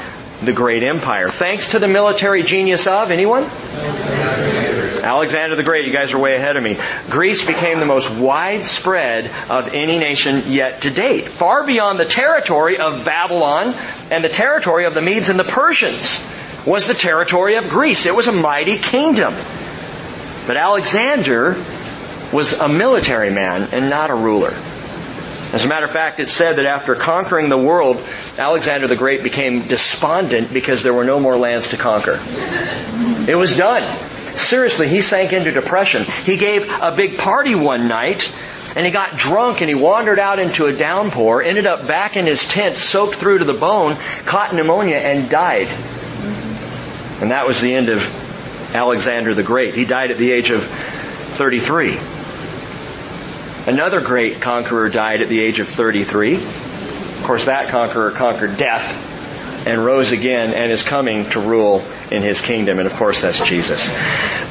the great empire. Thanks to the military genius of anyone? Alexander. Alexander the Great. You guys are way ahead of me. Greece became the most widespread of any nation yet to date. Far beyond the territory of Babylon and the territory of the Medes and the Persians was the territory of Greece. It was a mighty kingdom. But Alexander was a military man and not a ruler. As a matter of fact, it's said that after conquering the world, Alexander the Great became despondent because there were no more lands to conquer. It was done. Seriously, he sank into depression. He gave a big party one night and he got drunk and he wandered out into a downpour, ended up back in his tent soaked through to the bone, caught pneumonia and died. And that was the end of Alexander the Great. He died at the age of 33. Another great conqueror died at the age of 33. Of course, that conqueror conquered death and rose again and is coming to rule in his kingdom. And of course, that's Jesus.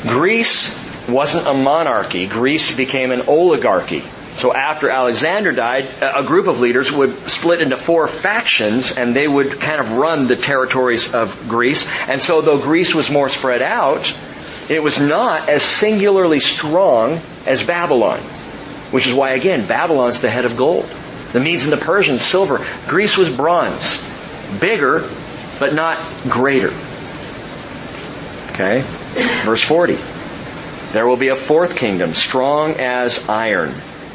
Greece wasn't a monarchy. Greece became an oligarchy. So after Alexander died, a group of leaders would split into four factions and they would kind of run the territories of Greece. And so though Greece was more spread out, it was not as singularly strong as Babylon. Which is why again, Babylon's the head of gold. The Medes and the Persians, silver. Greece was bronze. Bigger, but not greater. Okay? Verse 40. There will be a fourth kingdom, strong as iron.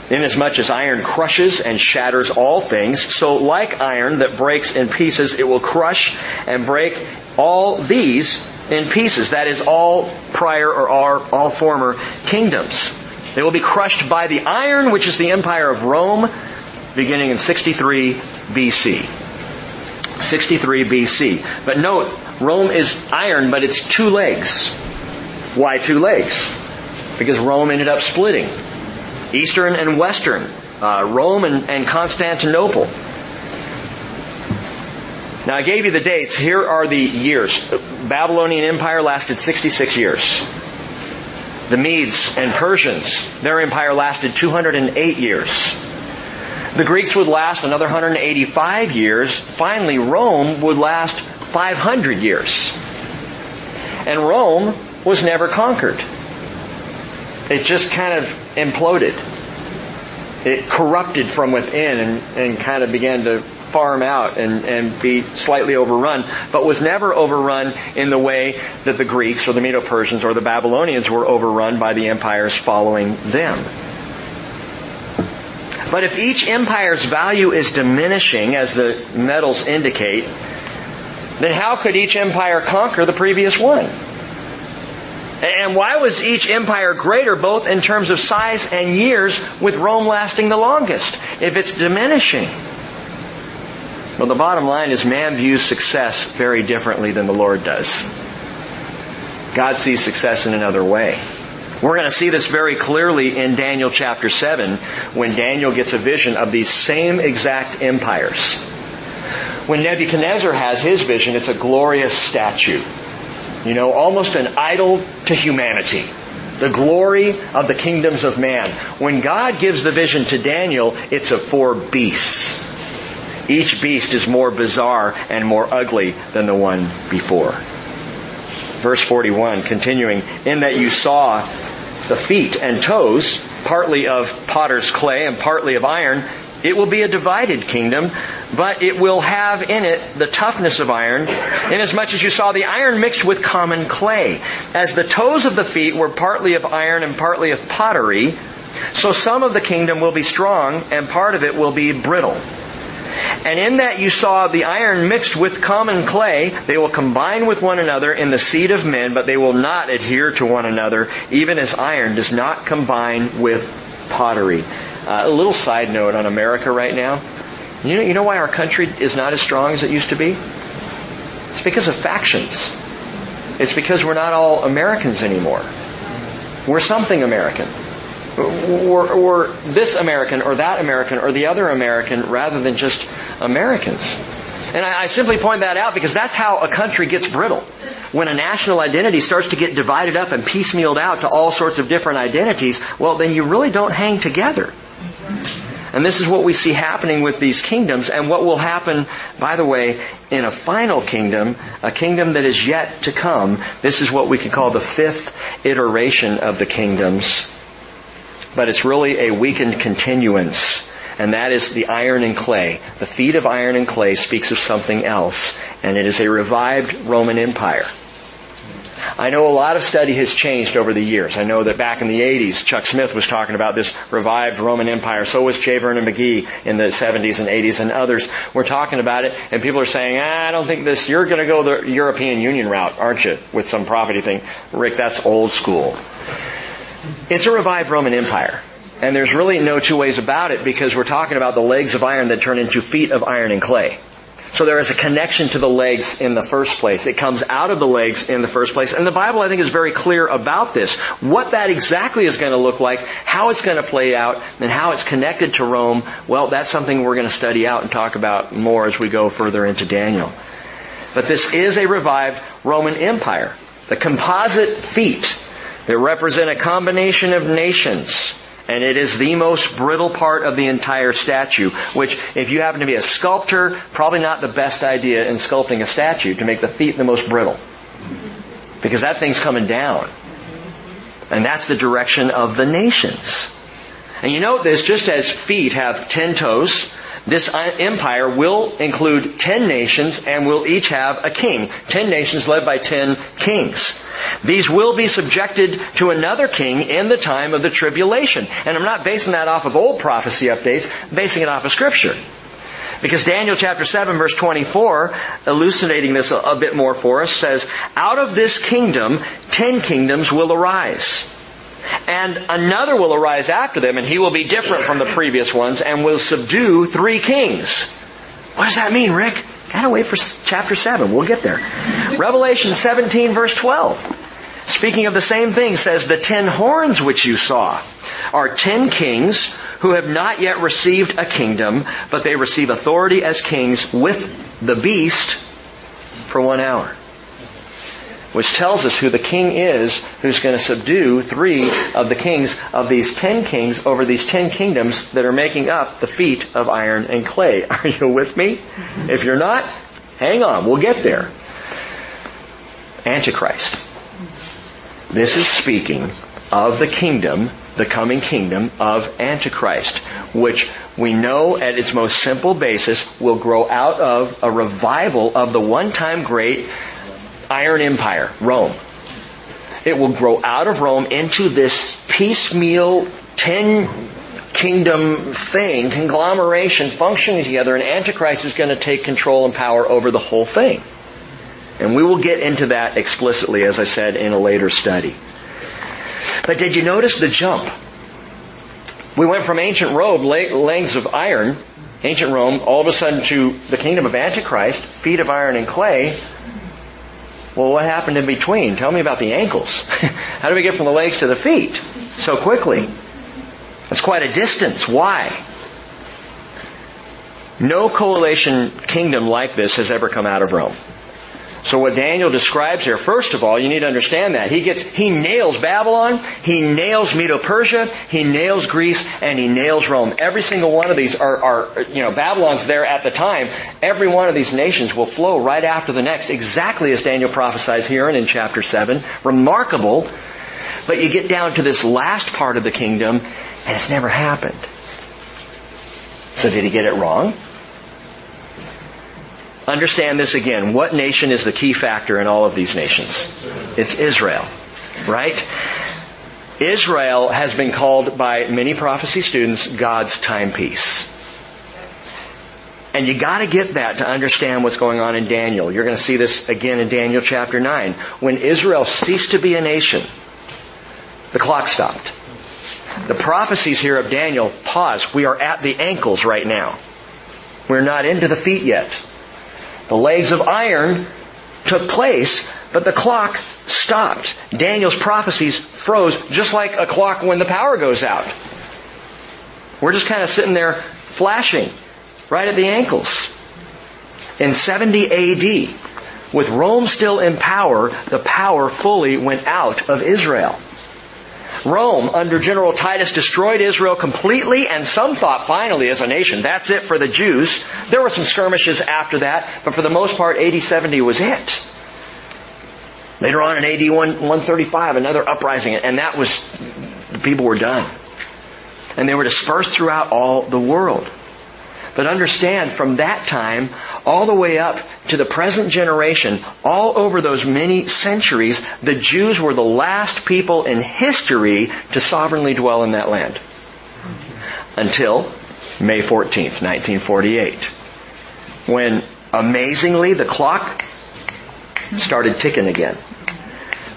Inasmuch as iron crushes and shatters all things, so like iron that breaks in pieces, it will crush and break all these in pieces. That is all prior or all, all former kingdoms. They will be crushed by the iron, which is the empire of Rome, beginning in 63 BC. 63 BC. But note, Rome is iron, but it's two legs. Why two legs? Because Rome ended up splitting. Eastern and Western, uh, Rome and, and Constantinople. Now I gave you the dates. Here are the years. Babylonian Empire lasted 66 years. The Medes and Persians, their empire lasted 208 years. The Greeks would last another 185 years. Finally, Rome would last 500 years. And Rome was never conquered. It just kind of imploded. It corrupted from within and, and kind of began to farm out and, and be slightly overrun, but was never overrun in the way that the Greeks or the Medo-Persians or the Babylonians were overrun by the empires following them. But if each empire's value is diminishing, as the metals indicate, then how could each empire conquer the previous one? And why was each empire greater both in terms of size and years with Rome lasting the longest if it's diminishing? Well, the bottom line is man views success very differently than the Lord does. God sees success in another way. We're going to see this very clearly in Daniel chapter 7 when Daniel gets a vision of these same exact empires. When Nebuchadnezzar has his vision, it's a glorious statue. You know, almost an idol to humanity. The glory of the kingdoms of man. When God gives the vision to Daniel, it's of four beasts. Each beast is more bizarre and more ugly than the one before. Verse 41, continuing, in that you saw the feet and toes, partly of potter's clay and partly of iron, it will be a divided kingdom, but it will have in it the toughness of iron, inasmuch as you saw the iron mixed with common clay. As the toes of the feet were partly of iron and partly of pottery, so some of the kingdom will be strong and part of it will be brittle. And in that you saw the iron mixed with common clay, they will combine with one another in the seed of men, but they will not adhere to one another, even as iron does not combine with pottery. Uh, a little side note on America right now. You know, you know why our country is not as strong as it used to be? It's because of factions. It's because we're not all Americans anymore. We're something American or, or this American or that American or the other American rather than just Americans. And I, I simply point that out because that's how a country gets brittle. When a national identity starts to get divided up and piecemealed out to all sorts of different identities, well, then you really don't hang together. And this is what we see happening with these kingdoms and what will happen, by the way, in a final kingdom, a kingdom that is yet to come. This is what we could call the fifth iteration of the kingdoms but it's really a weakened continuance. And that is the iron and clay. The feet of iron and clay speaks of something else, and it is a revived Roman Empire. I know a lot of study has changed over the years. I know that back in the 80s, Chuck Smith was talking about this revived Roman Empire. So was J. Vernon McGee in the 70s and 80s and others were talking about it. And people are saying, ah, I don't think this, you're going to go the European Union route, aren't you? With some property thing. Rick, that's old school. It's a revived Roman Empire. And there's really no two ways about it because we're talking about the legs of iron that turn into feet of iron and clay. So there is a connection to the legs in the first place. It comes out of the legs in the first place. And the Bible, I think, is very clear about this. What that exactly is going to look like, how it's going to play out, and how it's connected to Rome, well, that's something we're going to study out and talk about more as we go further into Daniel. But this is a revived Roman Empire. The composite feet they represent a combination of nations. And it is the most brittle part of the entire statue, which if you happen to be a sculptor, probably not the best idea in sculpting a statue to make the feet the most brittle. Because that thing's coming down. And that's the direction of the nations. And you note this, just as feet have ten toes, this uh, empire will include ten nations and will each have a king. Ten nations led by ten kings. These will be subjected to another king in the time of the tribulation. And I'm not basing that off of old prophecy updates, I'm basing it off of scripture. Because Daniel chapter 7 verse 24, elucidating this a, a bit more for us, says, Out of this kingdom, ten kingdoms will arise. And another will arise after them, and he will be different from the previous ones, and will subdue three kings. What does that mean, Rick? Gotta wait for chapter 7. We'll get there. Revelation 17 verse 12. Speaking of the same thing, says, The ten horns which you saw are ten kings who have not yet received a kingdom, but they receive authority as kings with the beast for one hour. Which tells us who the king is who's going to subdue three of the kings of these ten kings over these ten kingdoms that are making up the feet of iron and clay. Are you with me? Mm-hmm. If you're not, hang on, we'll get there. Antichrist. This is speaking of the kingdom, the coming kingdom of Antichrist, which we know at its most simple basis will grow out of a revival of the one-time great Iron Empire, Rome. It will grow out of Rome into this piecemeal ten kingdom thing, conglomeration functioning together, and Antichrist is going to take control and power over the whole thing. And we will get into that explicitly, as I said, in a later study. But did you notice the jump? We went from ancient Rome, legs of iron, ancient Rome, all of a sudden to the kingdom of Antichrist, feet of iron and clay. Well, what happened in between? Tell me about the ankles. How do we get from the legs to the feet so quickly? That's quite a distance. Why? No coalition kingdom like this has ever come out of Rome. So what Daniel describes here, first of all, you need to understand that. He gets, he nails Babylon, he nails Medo-Persia, he nails Greece, and he nails Rome. Every single one of these are, are, you know, Babylon's there at the time. Every one of these nations will flow right after the next, exactly as Daniel prophesies here and in chapter 7. Remarkable. But you get down to this last part of the kingdom, and it's never happened. So did he get it wrong? Understand this again. What nation is the key factor in all of these nations? It's Israel. Right? Israel has been called by many prophecy students God's timepiece. And you gotta get that to understand what's going on in Daniel. You're gonna see this again in Daniel chapter 9. When Israel ceased to be a nation, the clock stopped. The prophecies here of Daniel pause. We are at the ankles right now. We're not into the feet yet. The legs of iron took place, but the clock stopped. Daniel's prophecies froze just like a clock when the power goes out. We're just kind of sitting there flashing right at the ankles. In 70 AD, with Rome still in power, the power fully went out of Israel. Rome, under General Titus, destroyed Israel completely, and some thought finally as a nation, that's it for the Jews. There were some skirmishes after that, but for the most part, AD 70 was it. Later on in AD 135, another uprising, and that was, the people were done. And they were dispersed throughout all the world. But understand, from that time all the way up to the present generation, all over those many centuries, the Jews were the last people in history to sovereignly dwell in that land. Until May 14th, 1948. When amazingly the clock started ticking again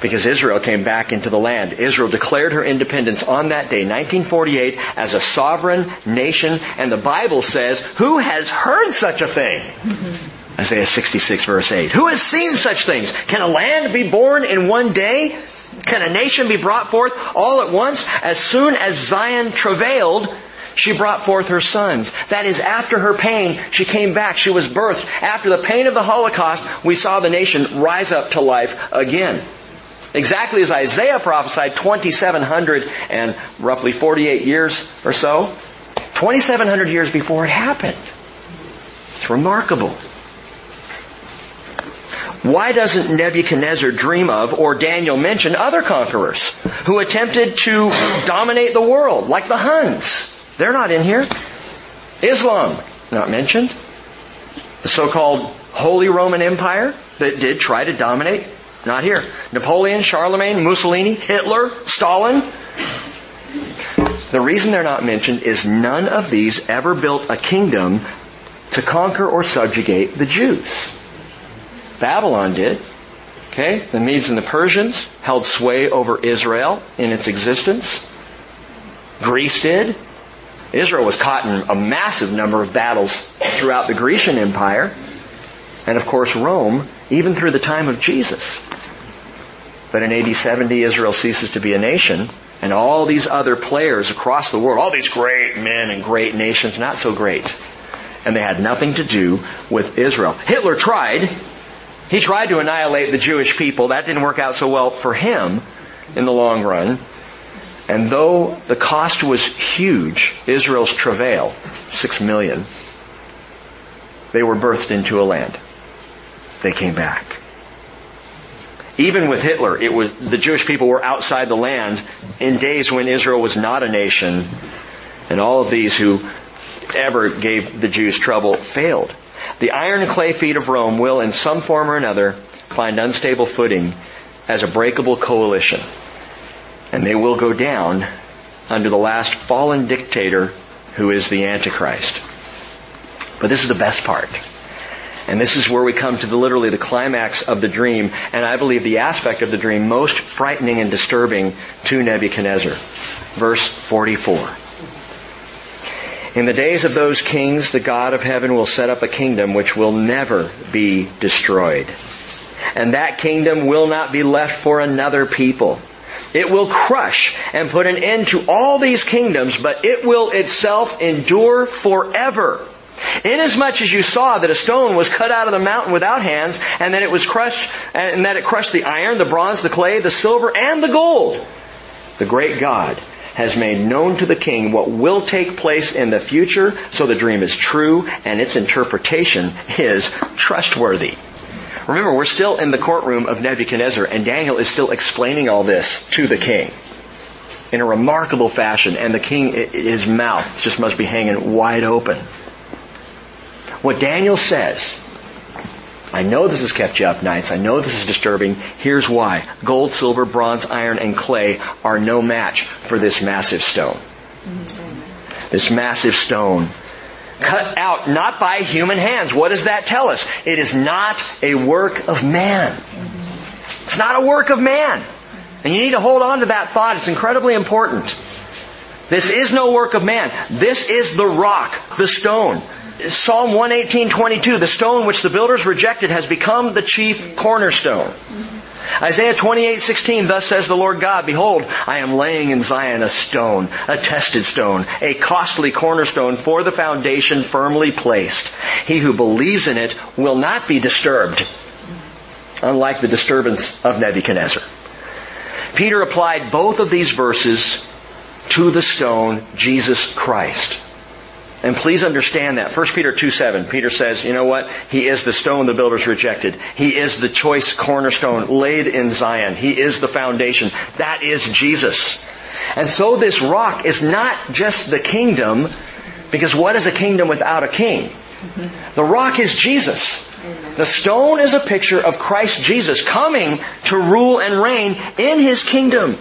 because Israel came back into the land. Israel declared her independence on that day, 1948, as a sovereign nation, and the Bible says, who has heard such a thing? Mm-hmm. Isaiah 66 verse 8. Who has seen such things? Can a land be born in one day? Can a nation be brought forth all at once? As soon as Zion travailed, she brought forth her sons. That is, after her pain, she came back. She was birthed. After the pain of the Holocaust, we saw the nation rise up to life again. Exactly as Isaiah prophesied 2,700 and roughly 48 years or so. 2,700 years before it happened. It's remarkable. Why doesn't Nebuchadnezzar dream of or Daniel mention other conquerors who attempted to dominate the world, like the Huns? They're not in here. Islam, not mentioned. The so-called Holy Roman Empire that did try to dominate not here. Napoleon, Charlemagne, Mussolini, Hitler, Stalin. The reason they're not mentioned is none of these ever built a kingdom to conquer or subjugate the Jews. Babylon did. Okay? The Medes and the Persians held sway over Israel in its existence. Greece did. Israel was caught in a massive number of battles throughout the Grecian Empire. And of course Rome, even through the time of Jesus. But in AD 70, Israel ceases to be a nation, and all these other players across the world, all these great men and great nations, not so great. And they had nothing to do with Israel. Hitler tried. He tried to annihilate the Jewish people. That didn't work out so well for him in the long run. And though the cost was huge, Israel's travail, six million, they were birthed into a land. They came back. Even with Hitler, it was, the Jewish people were outside the land in days when Israel was not a nation, and all of these who ever gave the Jews trouble failed. The iron clay feet of Rome will, in some form or another, find unstable footing as a breakable coalition. And they will go down under the last fallen dictator who is the Antichrist. But this is the best part. And this is where we come to the, literally the climax of the dream, and I believe the aspect of the dream most frightening and disturbing to Nebuchadnezzar. Verse 44. In the days of those kings, the God of heaven will set up a kingdom which will never be destroyed. And that kingdom will not be left for another people. It will crush and put an end to all these kingdoms, but it will itself endure forever. Inasmuch as you saw that a stone was cut out of the mountain without hands, and that it was crushed, and that it crushed the iron, the bronze, the clay, the silver, and the gold, the great God has made known to the king what will take place in the future, so the dream is true and its interpretation is trustworthy. Remember, we're still in the courtroom of Nebuchadnezzar, and Daniel is still explaining all this to the king in a remarkable fashion, and the king, his mouth just must be hanging wide open. What Daniel says, I know this has kept you up nights. I know this is disturbing. Here's why. Gold, silver, bronze, iron, and clay are no match for this massive stone. This massive stone cut out not by human hands. What does that tell us? It is not a work of man. It's not a work of man. And you need to hold on to that thought. It's incredibly important. This is no work of man. This is the rock, the stone. Psalm 118:22, the stone which the builders rejected has become the chief cornerstone. Isaiah 28:16, thus says the Lord God, behold, I am laying in Zion a stone, a tested stone, a costly cornerstone for the foundation firmly placed. He who believes in it will not be disturbed, unlike the disturbance of Nebuchadnezzar. Peter applied both of these verses to the stone, Jesus Christ. And please understand that. 1 Peter 2 7, Peter says, you know what? He is the stone the builders rejected. He is the choice cornerstone laid in Zion. He is the foundation. That is Jesus. And so this rock is not just the kingdom, because what is a kingdom without a king? The rock is Jesus. The stone is a picture of Christ Jesus coming to rule and reign in His kingdom.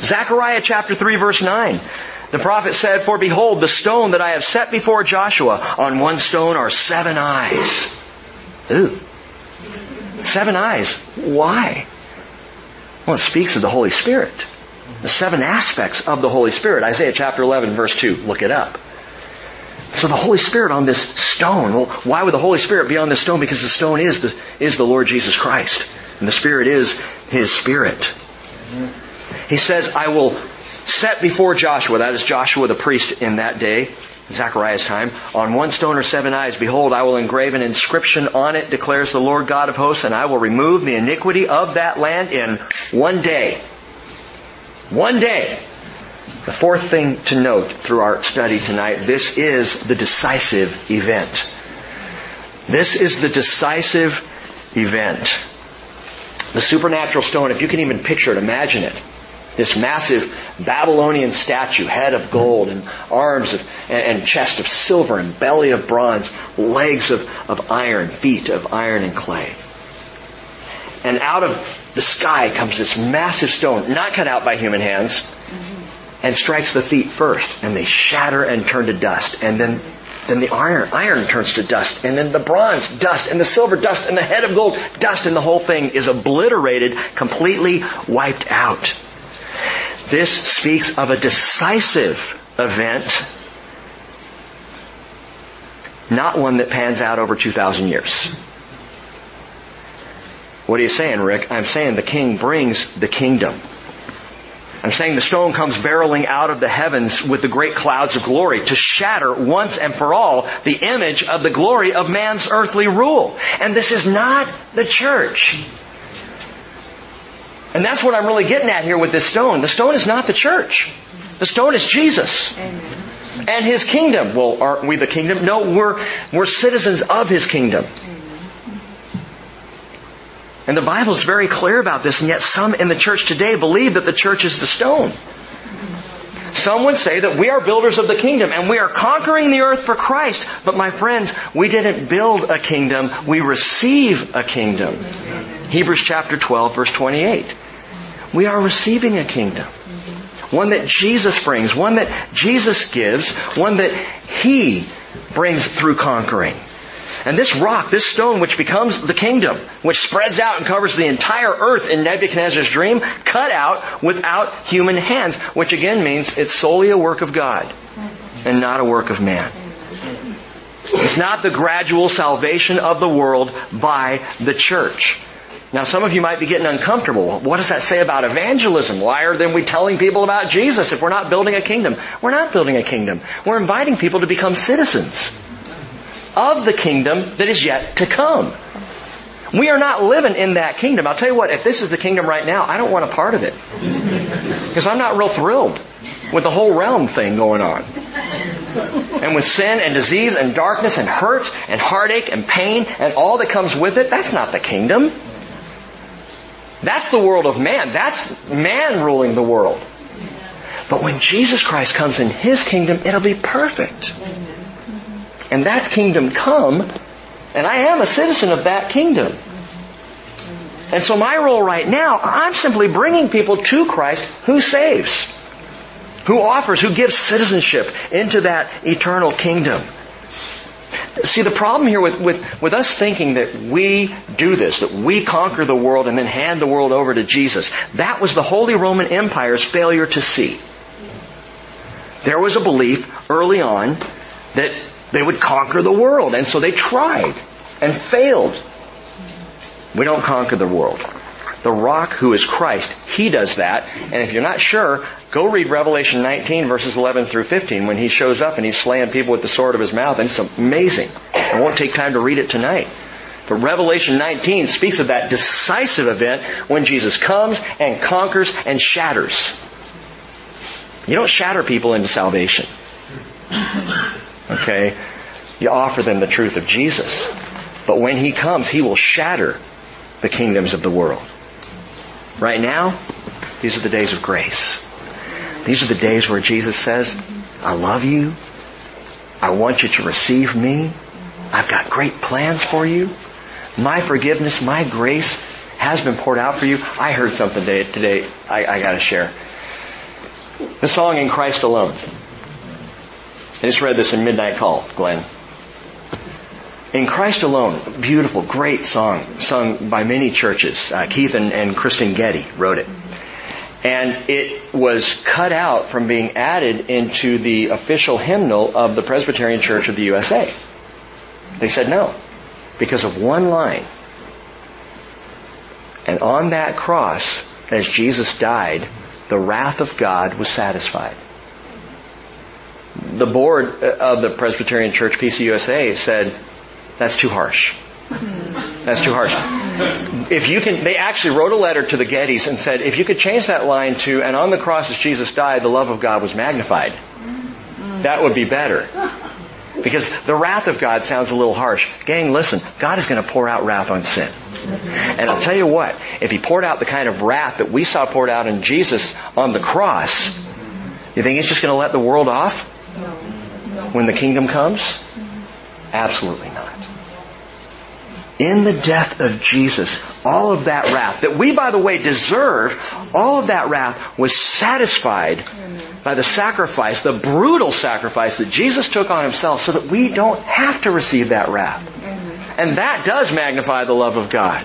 Zechariah chapter 3 verse 9. The prophet said, For behold, the stone that I have set before Joshua, on one stone are seven eyes. Ooh. Seven eyes. Why? Well, it speaks of the Holy Spirit. The seven aspects of the Holy Spirit. Isaiah chapter 11 verse 2. Look it up. So the Holy Spirit on this stone. Well, why would the Holy Spirit be on this stone? Because the stone is the, is the Lord Jesus Christ. And the Spirit is His Spirit. He says, I will set before Joshua, that is Joshua the priest in that day, Zechariah's time, on one stone or seven eyes, behold, I will engrave an inscription on it, declares the Lord God of hosts, and I will remove the iniquity of that land in one day. One day. The fourth thing to note through our study tonight, this is the decisive event. This is the decisive event. The supernatural stone, if you can even picture it, imagine it. This massive Babylonian statue, head of gold and arms of, and, and chest of silver and belly of bronze, legs of, of iron, feet of iron and clay. And out of the sky comes this massive stone, not cut out by human hands, and strikes the feet first, and they shatter and turn to dust. And then, then the iron, iron turns to dust, and then the bronze, dust, and the silver, dust, and the head of gold, dust, and the whole thing is obliterated, completely wiped out. This speaks of a decisive event, not one that pans out over 2,000 years. What are you saying, Rick? I'm saying the king brings the kingdom. I'm saying the stone comes barreling out of the heavens with the great clouds of glory to shatter once and for all the image of the glory of man's earthly rule. And this is not the church. And that's what I'm really getting at here with this stone. The stone is not the church. The stone is Jesus. Amen. And His kingdom. Well, aren't we the kingdom? No, we're, we're citizens of His kingdom. And the Bible is very clear about this, and yet some in the church today believe that the church is the stone. Some would say that we are builders of the kingdom and we are conquering the earth for Christ. But my friends, we didn't build a kingdom, we receive a kingdom. Hebrews chapter 12 verse 28. We are receiving a kingdom. One that Jesus brings, one that Jesus gives, one that He brings through conquering. And this rock, this stone which becomes the kingdom, which spreads out and covers the entire earth in Nebuchadnezzar's dream, cut out without human hands, which again means it's solely a work of God and not a work of man. It's not the gradual salvation of the world by the church. Now some of you might be getting uncomfortable. What does that say about evangelism? Why are then we telling people about Jesus if we're not building a kingdom? We're not building a kingdom. We're inviting people to become citizens of the kingdom that is yet to come. We are not living in that kingdom. I'll tell you what, if this is the kingdom right now, I don't want a part of it. Because I'm not real thrilled with the whole realm thing going on. And with sin and disease and darkness and hurt and heartache and pain and all that comes with it, that's not the kingdom. That's the world of man. That's man ruling the world. But when Jesus Christ comes in His kingdom, it'll be perfect. And that's kingdom come, and I am a citizen of that kingdom. And so my role right now, I'm simply bringing people to Christ who saves, who offers, who gives citizenship into that eternal kingdom. See, the problem here with, with, with us thinking that we do this, that we conquer the world and then hand the world over to Jesus, that was the Holy Roman Empire's failure to see. There was a belief early on that they would conquer the world. And so they tried and failed. We don't conquer the world. The rock who is Christ, He does that. And if you're not sure, go read Revelation 19 verses 11 through 15 when He shows up and He's slaying people with the sword of His mouth. And it's amazing. I won't take time to read it tonight. But Revelation 19 speaks of that decisive event when Jesus comes and conquers and shatters. You don't shatter people into salvation. Okay? You offer them the truth of Jesus. But when He comes, He will shatter the kingdoms of the world. Right now, these are the days of grace. These are the days where Jesus says, I love you. I want you to receive me. I've got great plans for you. My forgiveness, my grace has been poured out for you. I heard something today, today I, I gotta share. The song In Christ Alone. I just read this in Midnight Call, Glenn. In Christ Alone, beautiful, great song, sung by many churches. Uh, Keith and, and Kristyn Getty wrote it. And it was cut out from being added into the official hymnal of the Presbyterian Church of the USA. They said no, because of one line. And on that cross, as Jesus died, the wrath of God was satisfied the board of the Presbyterian Church PCUSA said, that's too harsh. That's too harsh. If you can, they actually wrote a letter to the Gettys and said, if you could change that line to, and on the cross as Jesus died, the love of God was magnified. That would be better. Because the wrath of God sounds a little harsh. Gang, listen, God is going to pour out wrath on sin. And I'll tell you what, if He poured out the kind of wrath that we saw poured out in Jesus on the cross, you think He's just going to let the world off? When the kingdom comes? Absolutely not. In the death of Jesus, all of that wrath that we, by the way, deserve, all of that wrath was satisfied by the sacrifice, the brutal sacrifice that Jesus took on himself so that we don't have to receive that wrath. And that does magnify the love of God.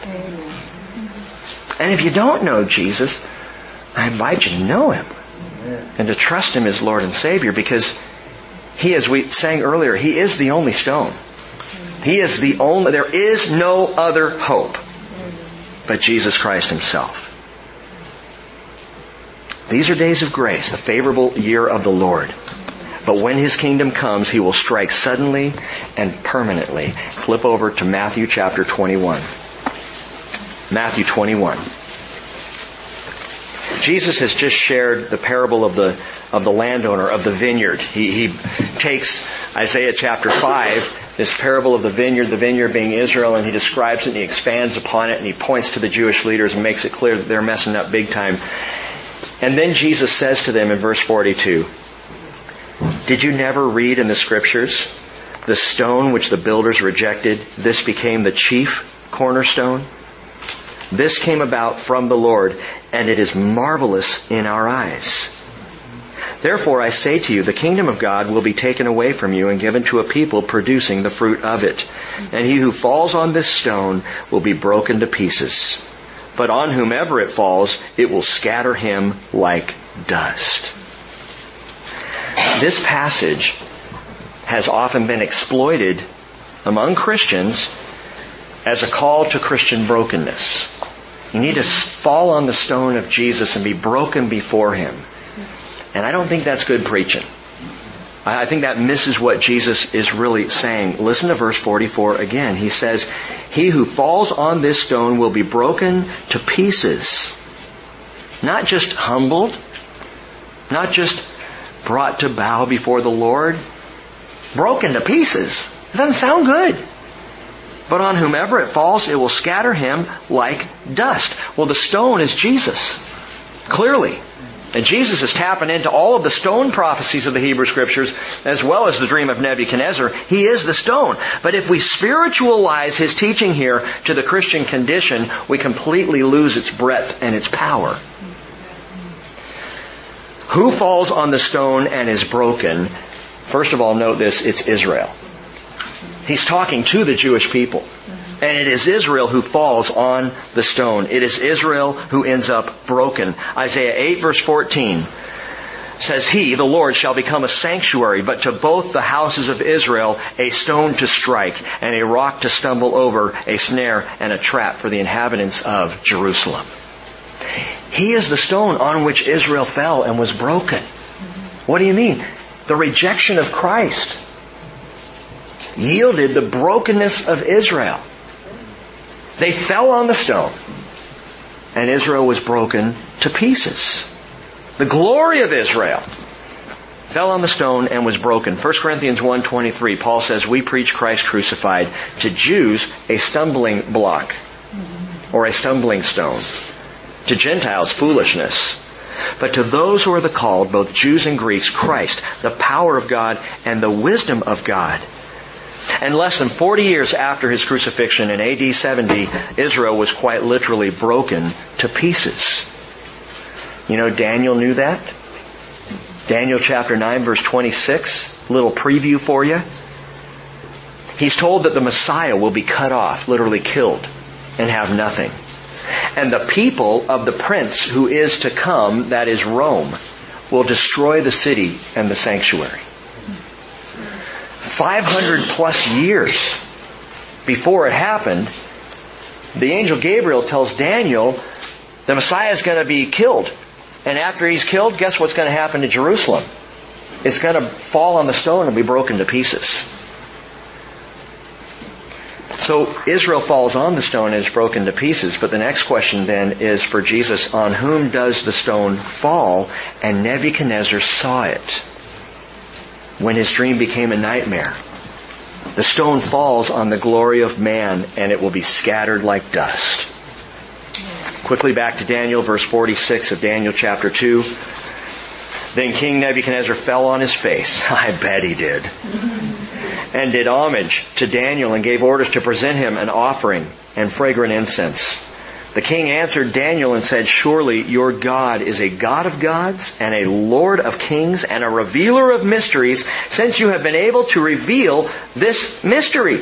And if you don't know Jesus, I invite you to know Him and to trust Him as Lord and Savior because he, as we sang earlier, He is the only stone. He is the only, there is no other hope but Jesus Christ Himself. These are days of grace, the favorable year of the Lord. But when his kingdom comes, he will strike suddenly and permanently. Flip over to Matthew chapter 21. Matthew 21. Jesus has just shared the parable of the of the landowner of the vineyard. He, he takes Isaiah chapter 5, this parable of the vineyard, the vineyard being Israel, and he describes it and he expands upon it and he points to the Jewish leaders and makes it clear that they're messing up big time. And then Jesus says to them in verse 42, Did you never read in the scriptures, the stone which the builders rejected, this became the chief cornerstone? This came about from the Lord, and it is marvelous in our eyes. Therefore I say to you, the kingdom of God will be taken away from you and given to a people producing the fruit of it. And he who falls on this stone will be broken to pieces. But on whomever it falls, it will scatter him like dust. This passage has often been exploited among Christians as a call to Christian brokenness. You need to fall on the stone of Jesus and be broken before Him. And I don't think that's good preaching. I think that misses what Jesus is really saying. Listen to verse 44 again. He says, He who falls on this stone will be broken to pieces. Not just humbled, not just brought to bow before the Lord, broken to pieces. It doesn't sound good. But on whomever it falls, it will scatter him like dust. Well, the stone is Jesus. Clearly. And Jesus is tapping into all of the stone prophecies of the Hebrew Scriptures, as well as the dream of Nebuchadnezzar. He is the stone. But if we spiritualize his teaching here to the Christian condition, we completely lose its breadth and its power. Who falls on the stone and is broken? First of all, note this, it's Israel. He's talking to the Jewish people. Mm-hmm. And it is Israel who falls on the stone. It is Israel who ends up broken. Isaiah 8 verse 14 says, He, the Lord, shall become a sanctuary, but to both the houses of Israel a stone to strike, and a rock to stumble over, a snare and a trap for the inhabitants of Jerusalem. He is the stone on which Israel fell and was broken. Mm-hmm. What do you mean? The rejection of Christ yielded the brokenness of Israel. They fell on the stone, and Israel was broken to pieces. The glory of Israel fell on the stone and was broken. 1 Corinthians 1.23, Paul says, We preach Christ crucified to Jews a stumbling block or a stumbling stone. To Gentiles, foolishness. But to those who are the called, both Jews and Greeks, Christ, the power of God and the wisdom of God. And less than 40 years after his crucifixion in AD 70, Israel was quite literally broken to pieces. You know, Daniel knew that. Daniel chapter 9 verse 26, little preview for you. He's told that the Messiah will be cut off, literally killed, and have nothing. And the people of the prince who is to come, that is Rome, will destroy the city and the sanctuary. 500 plus years before it happened, the angel Gabriel tells Daniel the Messiah is going to be killed. And after he's killed, guess what's going to happen to Jerusalem? It's going to fall on the stone and be broken to pieces. So Israel falls on the stone and is broken to pieces. But the next question then is for Jesus, on whom does the stone fall? And Nebuchadnezzar saw it when his dream became a nightmare. The stone falls on the glory of man and it will be scattered like dust. Quickly back to Daniel, verse 46 of Daniel chapter 2. Then King Nebuchadnezzar fell on his face. I bet he did. And did homage to Daniel and gave orders to present him an offering and fragrant incense. The king answered Daniel and said, Surely your God is a God of gods and a Lord of kings and a revealer of mysteries since you have been able to reveal this mystery.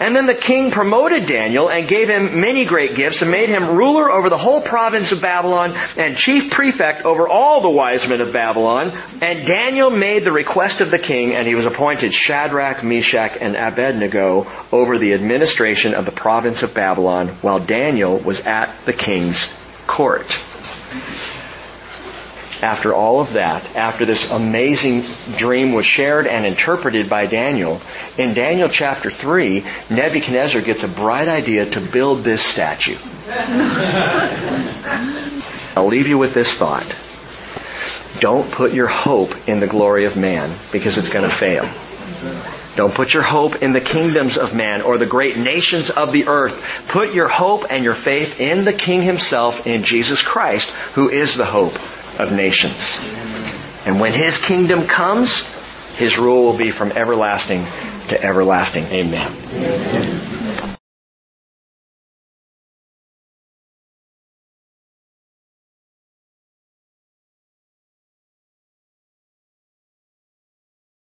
And then the king promoted Daniel and gave him many great gifts and made him ruler over the whole province of Babylon and chief prefect over all the wise men of Babylon. And Daniel made the request of the king and he was appointed Shadrach, Meshach, and Abednego over the administration of the province of Babylon while Daniel was at the king's court. After all of that, after this amazing dream was shared and interpreted by Daniel, in Daniel chapter 3, Nebuchadnezzar gets a bright idea to build this statue. I'll leave you with this thought. Don't put your hope in the glory of man because it's going to fail. Don't put your hope in the kingdoms of man or the great nations of the earth. Put your hope and your faith in the King himself, in Jesus Christ, who is the hope of nations. And when his kingdom comes, his rule will be from everlasting to everlasting. Amen.